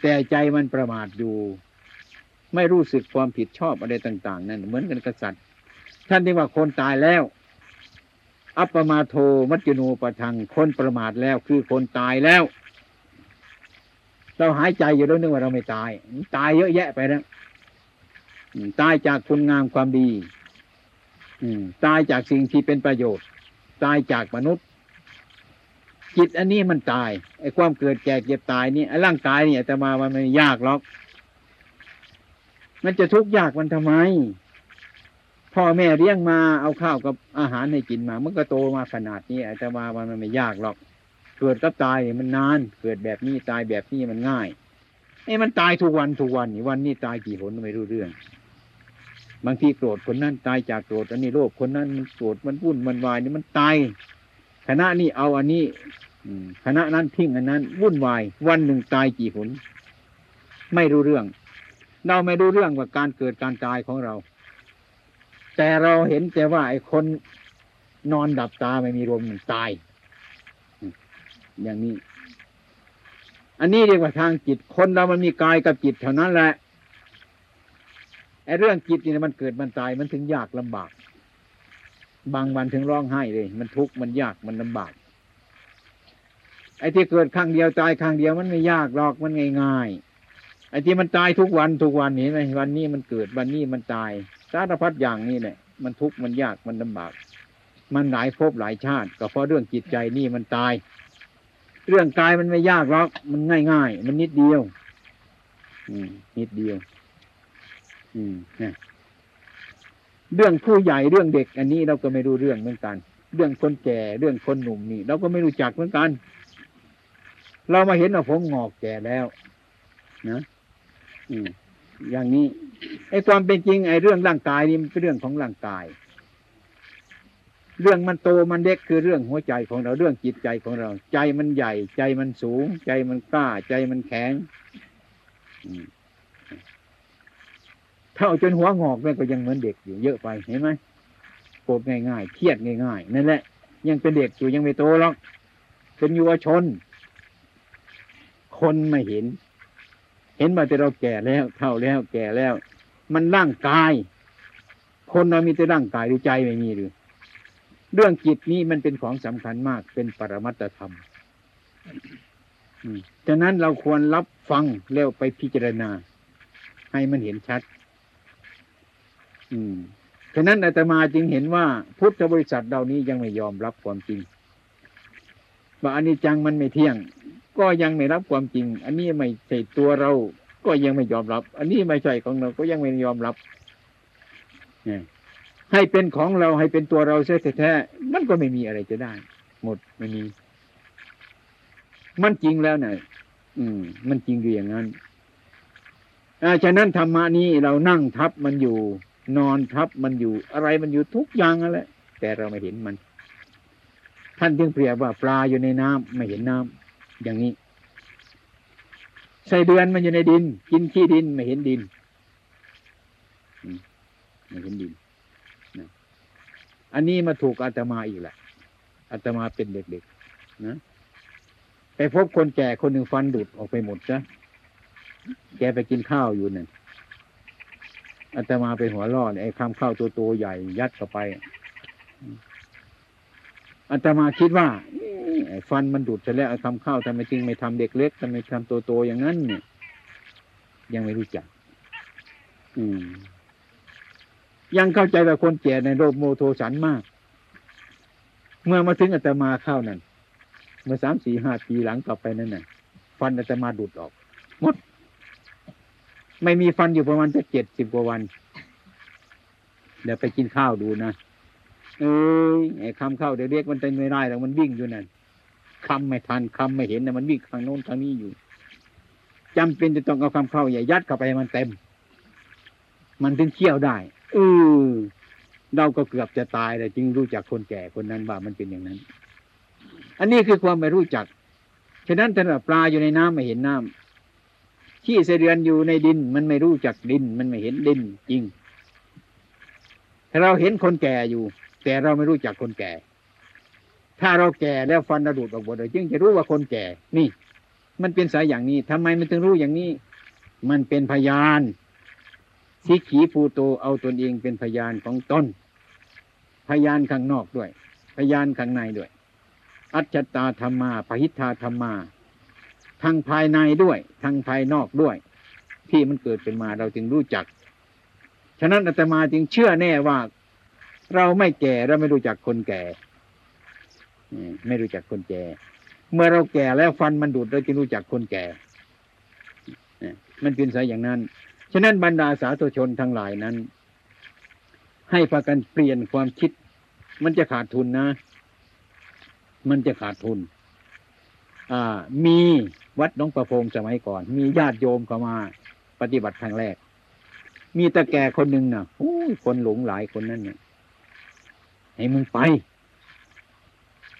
แต่ใจมันประมาทอยู่ ไม่รู้สึกความผิดชอบอะไรต่าง ๆ นั่นเหมือนกันกษัตริย์ ท่านที่ว่าคนตายแล้ว อัปปมาโทมัจจุโนปะทังคนประมาทแล้วคือคนตายแล้ว เราหายใจอยู่แล้วนึกว่าเราไม่ตาย ตายเยอะแยะไปแล้วตายจากคุณงามความดีอืตายจากสิ่งที่เป็นประโยชน์ ตายจากมนุษย์ จิตอันนี้มันตายไอ้ความเกิดแก่เจ็บตายนี่ไอ้ร่างกายเนี่ยแต่มามันไม่ยากหรอก มันจะทุกข์ยากมันทำไม พ่อแม่เลี้ยงมาเอาข้าวกับอาหารให้กินมา มันก็โตมาขนาดนี้แต่มามันไม่ยากหรอก เกิดกับตายมันนาน เกิดแบบนี้ตายแบบนี้มันง่ายไอ้มันตายทุกวันทุกวันนี่วันนี้ตายกี่หนไม่รู้เรื่อง บางทีโกรธคนนั้นตายจากโกรธอันนี้โลภคนนั้นมันโกรธมันวุ่นมันวายนี่มันตายคณะนี้เอาอันนี้คณะนั้นทิ้งอันนั้น วุ่นวาย วันหนึ่งตายกี่หนไม่รู้เรื่อง เราไม่รู้เรื่องว่าการเกิดการตายของเรา แต่เราเห็นแต่ว่าไอ้คนนอนดับตาไม่มีลมตาย อย่างนี้ อันนี้เรียกว่าทางจิต คนเรามันมีกายกับจิตเท่านั้นแหละไอ้เรื่องจิตนี่มันเกิดมันตายมันถึงยากลำบาก บางวันถึงร้องไห้เลย มันทุกข์มันยากมันลำบาก ไอ้ที่เกิดครั้งเดียวตายครั้งเดียวมันไม่ยากหรอกมันง่ายๆไอ้ที่มันตายทุกวันทุกวันเห็นไหมวันนี้มันเกิดวันนี้มันตาย สารพัดอย่างนี้แหละมันทุกข์มันยากมันลำบาก มันหลายภพหลายชาติ ก็เพราะเรื่องจิตใจนี่มันตาย เรื่องกายมันไม่ยากหรอกมันง่ายๆมันนิดเดียว อืม นิดเดียว อืมนะเรื่องผู้ใหญ่เรื่องเด็ก อันนี้เราก็ไม่รู้เรื่องเหมือนกัน เรื่องคนแก่เรื่องคนหนุ่มนี่ เราก็ไม่รู้จักเหมือนกัน เรามาเห็นว่าผมงอกแก่แล้ว นะ อืมอย่างนี้ ไอ้ความเป็นจริงไอ้เรื่องร่างกายนี่มันเป็นเรื่องของร่างกาย เรื่องมันโตมันเล็กคือเรื่องหัวใจของเราเรื่องจิตใจของเรา ใจมันใหญ่ ใจมันสูง ใจมันกล้า ใจมันแข็งเท่าจนหัวงอกแม่ก็ยังเหมือนเด็กอยู่เยอะไปเห็นไหมโกรธง่ายๆเครียดง่ายๆนั่นแหละ ยังเป็นเด็กอยู่ยังไม่โตหรอกเป็นยาวชน คนไม่เห็น ห็นมาแต่เราแก่แล้วเท่าแล้ว แก่แล้ว มันร่างกาย คนเรามีแต่ร่างกายหรือใจไม่มีหรือ เรื่องจิตนี้มันเป็นของสำคัญมากเป็นปรมัตธรรมฉะนั้นเราควรรับฟังแล้วไปพิจารณา ให้มันเห็นชัด อืมฉะนั้นอาตมาจึงเห็นว่า พุทธบริษัทเรานี้ยังไม่ยอมรับความจริงว่าอนิจจังมันไม่เที่ยง ก็ยังไม่รับความจริง อันนี้ไม่ใช่ตัวเรา ก็ยังไม่ยอมรับ อันนี้ไม่ใช่ของเราก็ยังไม่ยอมรับให้เป็นของเราให้เป็นตัวเราแท้ๆมันก็ไม่มีอะไรจะได้ หมดไม่มี มันจริงแล้วเนี่ยอืม มันจริงอยู่อย่างนั้นอาฉะนั้นธรรมะนี้เรานั่งทับมันอยู่ นอนทับมันอยู่ อะไรมันอยู่ทุกอย่างนั่นแหละแต่เราไม่เห็นมัน ท่านจึงเปรียบว่าปลาอยู่ในน้ำไม่เห็นน้ำ อย่างนี้ไส้เดือนมันอยู่ในดิน กินขี้ดินไม่เห็นดินไม่เห็นดินอันนี้มาถูกอาตมาอีกแหละอาตมาเป็นเด็กๆนะไปพบคนแก่คนหนึ่งฟันดุดออกไปหมดจ้ะแกไปกินข้าวอยู่นั่นอาตมาไปหัวล่อเนี่ยไอ้คำข้าวตัวโตใหญ่ยัดเข้าไป อาตมาคิดว่าฟันมันดุดเสร็จแล้วไอ้คำข้าวทำไมจริงไม่ทำเด็กเล็กทำไมทำโตๆอย่างนั้นเนี่ย ยังไม่รู้จัก อืม ยังเข้าใจว่าคนแก่ในโรคโมโทสันมาก เมื่อมาถึงอาตมาข้าวนั่นเมื่อสามสี่ห้าปีหลังต่อไปนั่นน่ะ ฟันอาตมาดุดออกหมด ไม่มีฟันอยู่ประมาณจะเจ็ดสิบกว่าวัน เดี๋ยวไปกินข้าวดูนะ เอ้ยไอ้คำเข้าเดี๋ยวเรียกมันเต็มไม่ได้แล้วมันวิ่งอยู่นั่นคำไม่ทันคำไม่เห็นนะมันวิ่งทางโน้นทางนี้อยู่จำเป็นจะต้องเอาคำเข้าใหญ่ยัดเข้าไปมันเต็ม มันถึงเคี่ยวได้เออเราก็เกือบจะตายแต่จึงรู้จักคนแก่คนนั้นว่ามันเป็นอย่างนั้น อันนี้คือความไม่รู้จัก ฉะนั้นถ้าปลาอยู่ในน้ำไม่เห็นน้ำขี้เสเดือนอยู่ในดิน มันไม่รู้จักดิน มันไม่เห็นดินจริงถ้าเราเห็นคนแก่อยู่ แต่เราไม่รู้จักคนแก่ ถ้าเราแก่แล้วฟันระดูดออกหมดเลยจึงจะรู้ว่าคนแก่ นี่ มันเป็นสายอย่างนี้ทำไมมันถึงรู้อย่างนี้ มันเป็นพยานสิขีภูโตเอาตนเองเป็นพยานของตนพยานข้างนอกด้วย พยานข้างในด้วย อัจฉตาธรรมาปหิทธาธรรมาทางภายในด้วยทางภายนอกด้วย ที่มันเกิดเป็นมาเราจึงรู้จัก ฉะนั้นอาตมาจึงเชื่อแน่ว่า เราไม่แก่เราไม่รู้จักคนแก่ไม่รู้จักคนแก่ เมื่อเราแก่แล้วฟันมันดูดเราจึงรู้จักคนแก่มันเป็นสายอย่างนั้น ฉะนั้นบรรดาสาธุชนทั้งหลายนั้น ให้พากันเปลี่ยนความคิด มันจะขาดทุนนะ มันจะขาดทุน อ่า มีวัดน้องประพงสมัยก่อน มีญาติโยมเข้ามาปฏิบัติครั้งแรก มีตาแก่คนหนึ่งนะ่ะคนหลงหลายคนนั้นเนี่ย ให้มึงไป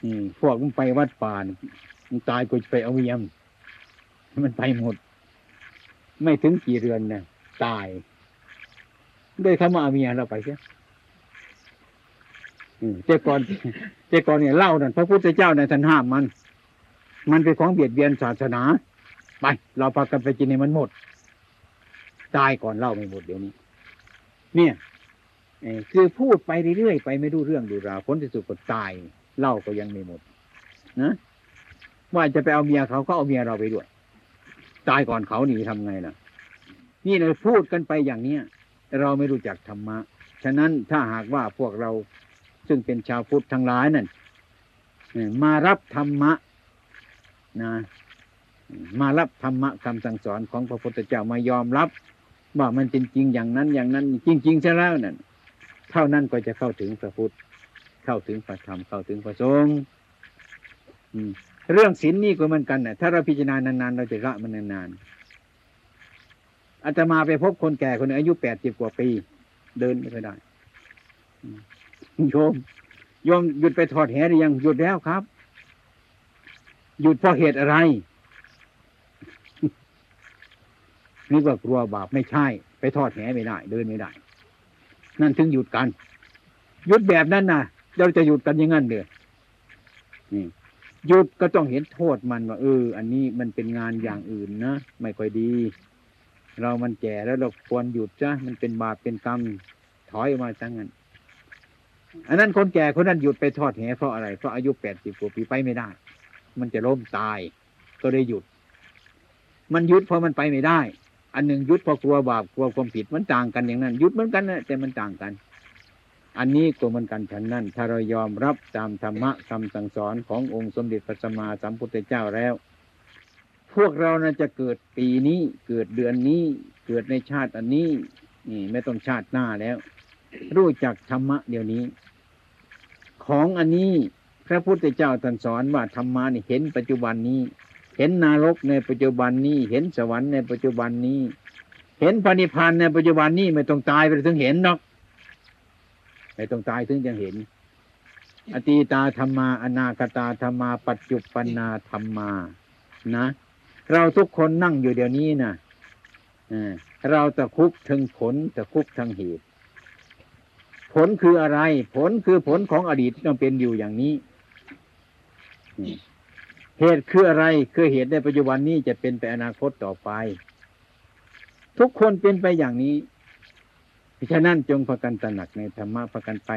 อืมพวกมึงไปวัดป่านมึงตายกูจะไปเอาเวียมมันไปหมด ไม่ถึงกี่เรือนเนี่ยตายด้วยคำว่าเมียเราไปใช่เจ้าก่อนเจ้าก่อนเนี่ยเล่านั่นพระพุทธเจ้าในท่านห้ามมัน มันเป็นของเบียดเบียนศาสนา ไป เราพากันไปกินในมันหมด ตายก่อนเล่าไม่หมดเดี๋ยวนี้ เนี่ย คือพูดไปเรื่อยๆไปไม่รู้เรื่องดูราวผลที่สุดก็ตายเล่าก็ยังไม่หมดนะว่าจะไปเอาเมียเขาก็เอาเมียเราไปด้วย ตายก่อนเขาหนีทำไงล่ะ นี่เราพูดกันไปอย่างเนี้ยเราไม่รู้จักธรรมะ ฉะนั้นถ้าหากว่าพวกเราซึ่งเป็นชาวพุทธทั้งหลายนั่นมารับธรรมะนะมารับธรรมะคำสั่งสอนของพระพุทธเจ้ามายอมรับ ว่ามันจริงจริงอย่างนั้นอย่างนั้น จริงจริงใช่แล้วนั่น เท่านั้นก็จะเข้าถึงพระพุทธ เข้าถึงพระธรรม เข้าถึงพระสงฆ์เรื่องศีลนี่ก็เหมือนกันนะถ้าเราพิจารณานานๆ เราจะละมันนานๆอาตมาไปพบคนแก่คนอายุแปดสิบกว่าปี เดินไม่ค่อยได้โยมโยมหยุดไปทอดแหหรือยังหยุดแล้วครับ หยุดเพราะเหตุอะไรนึกว่ากลัวบาปไม่ใช่ ไปทอดแหไม่ได้ เดินไม่ได้ นั่นถึงหยุดกัน หยุดแบบนั้นนะเราจะหยุดกันยังงั้นเด้อนี่หยุดก็ต้องเห็นโทษมันว่าเออ อันนี้มันเป็นงานอย่างอื่นนะไม่ค่อยดี เรามันแก่แล้วเราควรหยุดจ้ะมันเป็นบาปเป็นกรรมถอยออกมาจังงั้นอันนั้นคนแก่คนนั้นหยุดไปทอดแหเพราะอะไรเพราะอายุแปดสิบกว่าปีไปไม่ได้ มันจะล้มตาย ก็เลยหยุด มันหยุดเพราะมันไปไม่ได้ อันหนึ่งยุดเพราะกลัวบาปกลัวความผิดมันต่างกันอย่างนั้น ยุดเหมือนกันนะแต่มันต่างกัน อันนี้ก็เหมือนกันฉันนั้นถ้าเรายอมรับตามธรรมะคำสั่งสอนขององค์สมเด็จพระสัมมาสัมพุทธเจ้าแล้ว พวกเรานะจะเกิดปีนี้เกิดเดือนนี้ เกิดในชาติอันนี้ นี่ไม่ต้องชาติหน้าแล้ว รู้จักธรรมะเดี๋ยวนี้ ของอันนี้พระพุทธเจ้าตรัสสอนว่าธรรมะนี่เห็นปัจจุบันนี้ เห็นนรกในปัจจุบันนี้ เห็นสวรรค์ในปัจจุบันนี้ เห็นพระนิพพานในปัจจุบันนี้ไม่ต้องตายไปถึงเห็นหรอกไม่ต้องตายถึงจะเห็น อตีตาธรรมาอนาคตาธรรมา ปัจจุปนาธรรมา นะ เราทุกคนนั่งอยู่เดี๋ยวนี้นะเราตะคุบถึงผลตะคุบทั้งเหตุ ผลคืออะไร ผลคือผลของอดีตที่เราเป็นอยู่อย่างนี้ เหตุคืออะไรคือเหตุในปัจจุบันนี้จะเป็นไปอนาคตต่อไป ทุกคนเป็นไปอย่างนี้ฉะนั้นจงพากันตระหนักในธรรมะพากันไป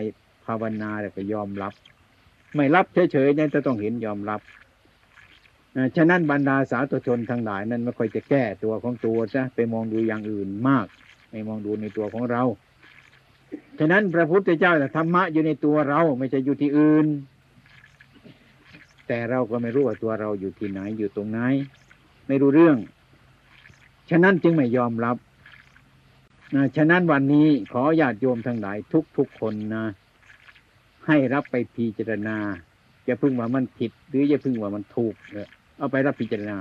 ภาวนาแล้วก็ยอมรับ ไม่รับเฉยๆนั่นจะต้องเห็นยอมรับฉะนั้นบรรดาสาธุชนทั้งหลายนั้นไม่ค่อยจะแก้ตัวของตัวซะไปมองดูอย่างอื่นมาก ไม่มองดูในตัวของเรา ฉะนั้นพระพุทธเจ้าธรรมะอยู่ในตัวเราไม่ใช่อยู่ที่อื่น แต่เราก็ไม่รู้ว่าตัวเราอยู่ที่ไหนอยู่ตรงไหน ไม่รู้เรื่อง ฉะนั้นจึงไม่ยอมรับนะฉะนั้นวันนี้ขอญาติโยมทั้งหลายทุกๆคนนะ ให้รับไปพิจารณาอย่าพึ่งว่ามันผิด หรืออย่าพึ่งว่ามันถูกเออเอาไปรับพิจารณา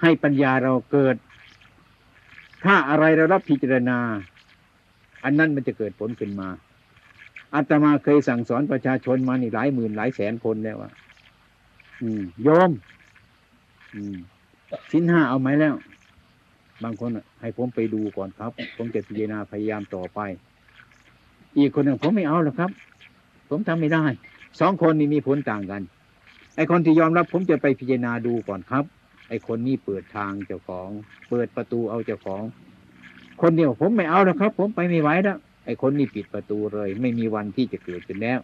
ให้ปัญญาเราเกิด ถ้าอะไรเรารับพิจารณา อันนั้นมันจะเกิดผลขึ้นมาอาตมาเคยสั่งสอนประชาชนมานี่หลายหมื่นหลายแสนคนแล้วว่าอืม โยมอืมชิ้นห้าเอาไหมแล้ว บางคนให้ผมไปดูก่อนครับ ผมจะพิจารณาพยายามต่อไป อีกคนหนึ่งผมไม่เอาหรอกครับ ผมทำไม่ได้สองคนนี้มีผลต่างกัน ไอคนที่ยอมรับ ผมจะไปพิจารณาดูก่อนครับ ไอคนนี้เปิดทางเจ้าของ เปิดประตูเอาเจ้าของ คนเดียวผมไม่เอาแล้วครับ ผมไปไม่ไหวแล้วไอคนนี้ปิดประตูเลย ไม่มีวันที่จะเกิดขึ้นแล้ว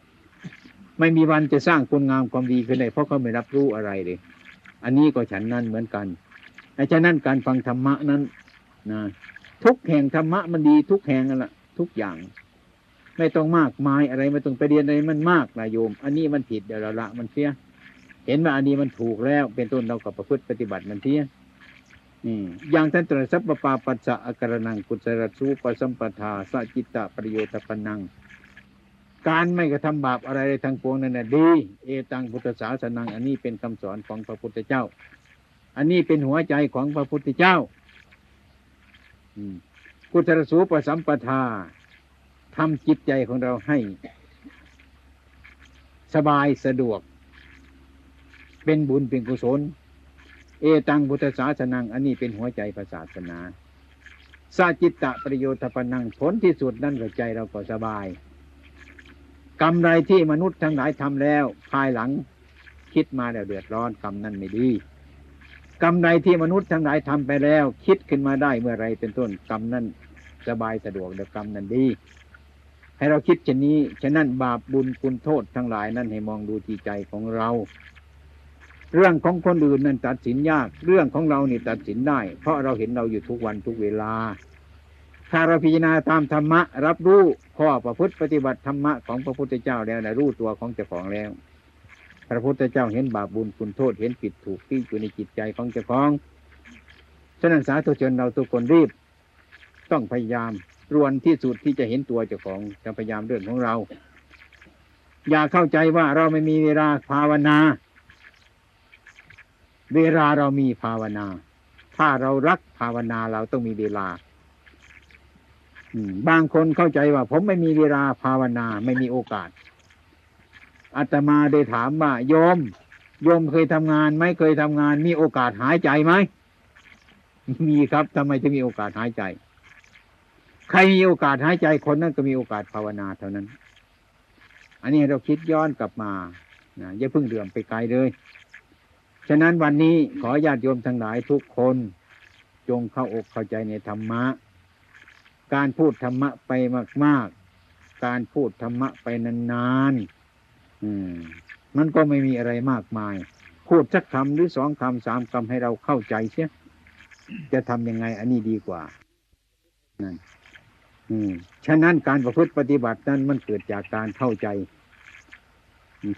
ไม่มีวันจะสร้างคุณงามความดีขึ้นได้เพราะเขาไม่รับรู้อะไรเลย อันนี้ก็ฉันนั้นเหมือนกันไอ้ฉะนั้นการฟังธรรมะนั้นนะทุกแห่งธรรมะมันดีทุกแห่งนั่นแหละทุกอย่าง ไม่ต้องมากมายอะไรไม่ต้องไปเรียนอะไรมันมากนะโยม อันนี้มันผิดเดี๋ยวเราละมันเสียเห็นว่าอันนี้มันถูกแล้ว เป็นต้นเราก็ประพฤติปฏิบัติมันเสียนี่อย่างท่านตรัสสัพพปาปัสสะอาการนังกุศลสูปสัมปทาสัจิตตประโยชน์ปนัง การไม่กระทำบาปอะไรทางปวงนั่นน่ะดี เอตังพุทธศาสนัง อันนี้เป็นคำสอนของพระพุทธเจ้า อันนี้เป็นหัวใจของพระพุทธเจ้าอืมกุศลสูปสัมปทาทำจิตใจของเราให้ สบายสะดวก เป็นบุญเป็นกุศล เอตังพุทธศาสนัง อันนี้เป็นหัวใจพระศาสนา สาจิตตะประโยชน์ปนังผลที่สุดนั่นก็ใจเราก็สบาย กรรมใดที่มนุษย์ทั้งหลายทำแล้ว ภายหลังคิดมาแล้วเดือดร้อนกรรมนั้นไม่ดีกรรมใดที่มนุษย์ทั้งหลายทำไปแล้ว คิดขึ้นมาได้เมื่อไรเป็นต้นกรรมนั้นสบายสะดวกเดี๋ยวกรรมนั้นดี ให้เราคิดเช่นนี้ฉะนั้นบาปบุญคุณโทษทั้งหลายนั้นให้มองดูที่ใจของเรา เรื่องของคนอื่นนั้นตัดสินยาก เรื่องของเรานี่ตัดสินได้ เพราะเราเห็นเราอยู่ทุกวันทุกเวลา ถ้าเราพิจารณาตามธรรมะ รับรู้ข้อประพฤติปฏิบัติธรรมะของพระพุทธเจ้าแล้วนะรู้ตัวของเจ้าของแล้ว พระพุทธเจ้าเห็นบาปบุญคุณโทษเห็นผิดถูกที่อยู่ในจิตใจของเจ้าของฉะนั้นสาธุชนเราทุกคนรีบ ต้องพยายามรวนที่สุดที่จะเห็นตัวเจ้าของจะพยายามเรื่องของเรา อย่าเข้าใจว่าเราไม่มีเวลาภาวนา เวลาเรามีภาวนา ถ้าเรารักภาวนาเราต้องมีเวลา บางคนเข้าใจว่า ผมไม่มีเวลาภาวนาไม่มีโอกาสอาตมาได้ถามว่าโยมโยมเคยทำงานไหมเคยทำงาน มีโอกาสหายใจไหมมีครับทำไมจะมีโอกาสหายใจ ใครมีโอกาสหายใจคนนั้นก็มีโอกาสภาวนาเท่านั้น อันนี้เราคิดย้อนกลับมานะอย่าเพิ่งเดือมไปไกลเลย ฉะนั้นวันนี้ขอญาติโยมทั้งหลายทุกคน จงเข้าอกเข้าใจในธรรมะ การพูดธรรมะไปมาก ๆ การพูดธรรมะไปนานๆอืมมันก็ไม่มีอะไรมากมาย พูดสักคำหรือสองคำสามคำให้เราเข้าใจเสียจะทำยังไง อันนี้ดีกว่านั่นอืมฉะนั้นการประพฤติปฏิบัตินั้นมันเกิดจากการเข้าใจ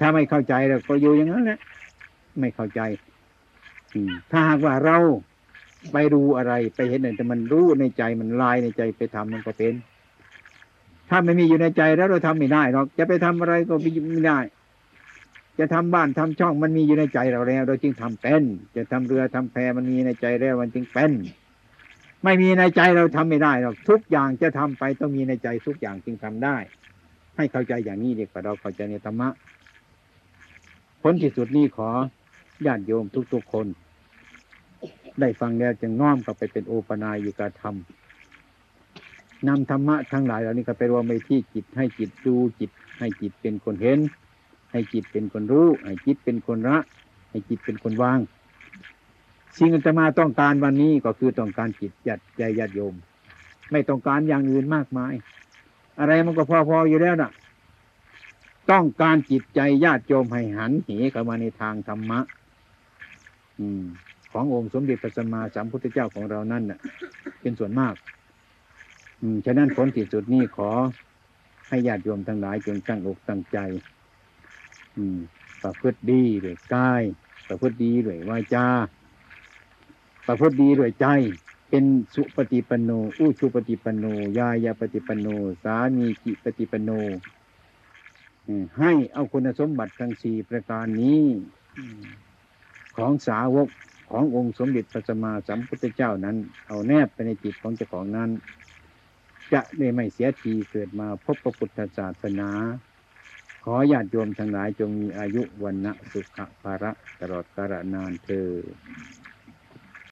ถ้าไม่เข้าใจเราก็อยู่อย่างนั้นแหละไม่เข้าใจถ้าหากว่าเรา ไปดูอะไรไปเห็นอะไรแต่มันรู้ในใจมันลายในใจไปทำมันก็เป็น ถ้าไม่มีอยู่ในใจแล้วเราทำไม่ได้หรอกจะไปทำอะไรก็ไม่ได้ จะทำบ้านทำช่องมันมีอยู่ในใจเราแล้ว เราจึงทำเป็น จะทำเรือทำแพมันมีในใจแล้วมันจึงเป็น ไม่มีในใจเราทำไม่ได้หรอกทุกอย่างจะทำไปต้องมีในใจทุกอย่างจึงทำได้ ให้เข้าใจอย่างนี้เดีกว่าเราเข้าใจในธรรมะผลที่สุดนี้ขอญาติโยมทุกๆคน ได้ฟังแล้วจึงน้อมกลับไปเป็นโอปนายอยู่กับธรรมนำธรรมะทั้งหลายเหล่านี้ก็ไปรวมไปที่จิตให้จิตดูจิต ให้จิตเป็นคนเห็น ให้จิตเป็นคนรู้ ให้จิตเป็นคนละให้จิตเป็นคนวางสิ่งที่จะมาต้องการวันนี้ก็คือต้องการจิตยัดใจญาติโยม ไม่ต้องการอย่างอื่นมากมาย อะไรมันก็พอๆอยู่แล้วน่ะ ต้องการจิตใจญาติโยมให้หันเหเข้ามาในทางธรรมะ อืม ขององค์สมเด็จพระสัมมาสัมพุทธเจ้าของเรานั่นน่ะ เป็นส่วนมาก อืมฉะนั้นผลที่สุดนี้ขอให้ญาติโยมทั้งหลายจงตั้งอกตั้งใจ อืม ประพฤติดีด้วยกายประพฤติดีด้วยวาจาประพฤติดีด้วยใจ เป็นสุปฏิปันโนอุชุปฏิปันโนยายาปฏิปันโน สามีจิปฏิปันโนให้เอาคุณสมบัติทั้งสี่ประการนี้ของสาวก ขององค์สมเด็จพระสัมมาสัมพุทธเจ้านั้น เอาแนบไปในจิตของเจ้าของนั้น จะได้ไม่เสียทีเกิดมาพบพระพุทธศาสนา ขอญาติโยมทั้งหลายจงมีอายุวันนะสุขภาระตลอดกาลนานเธอ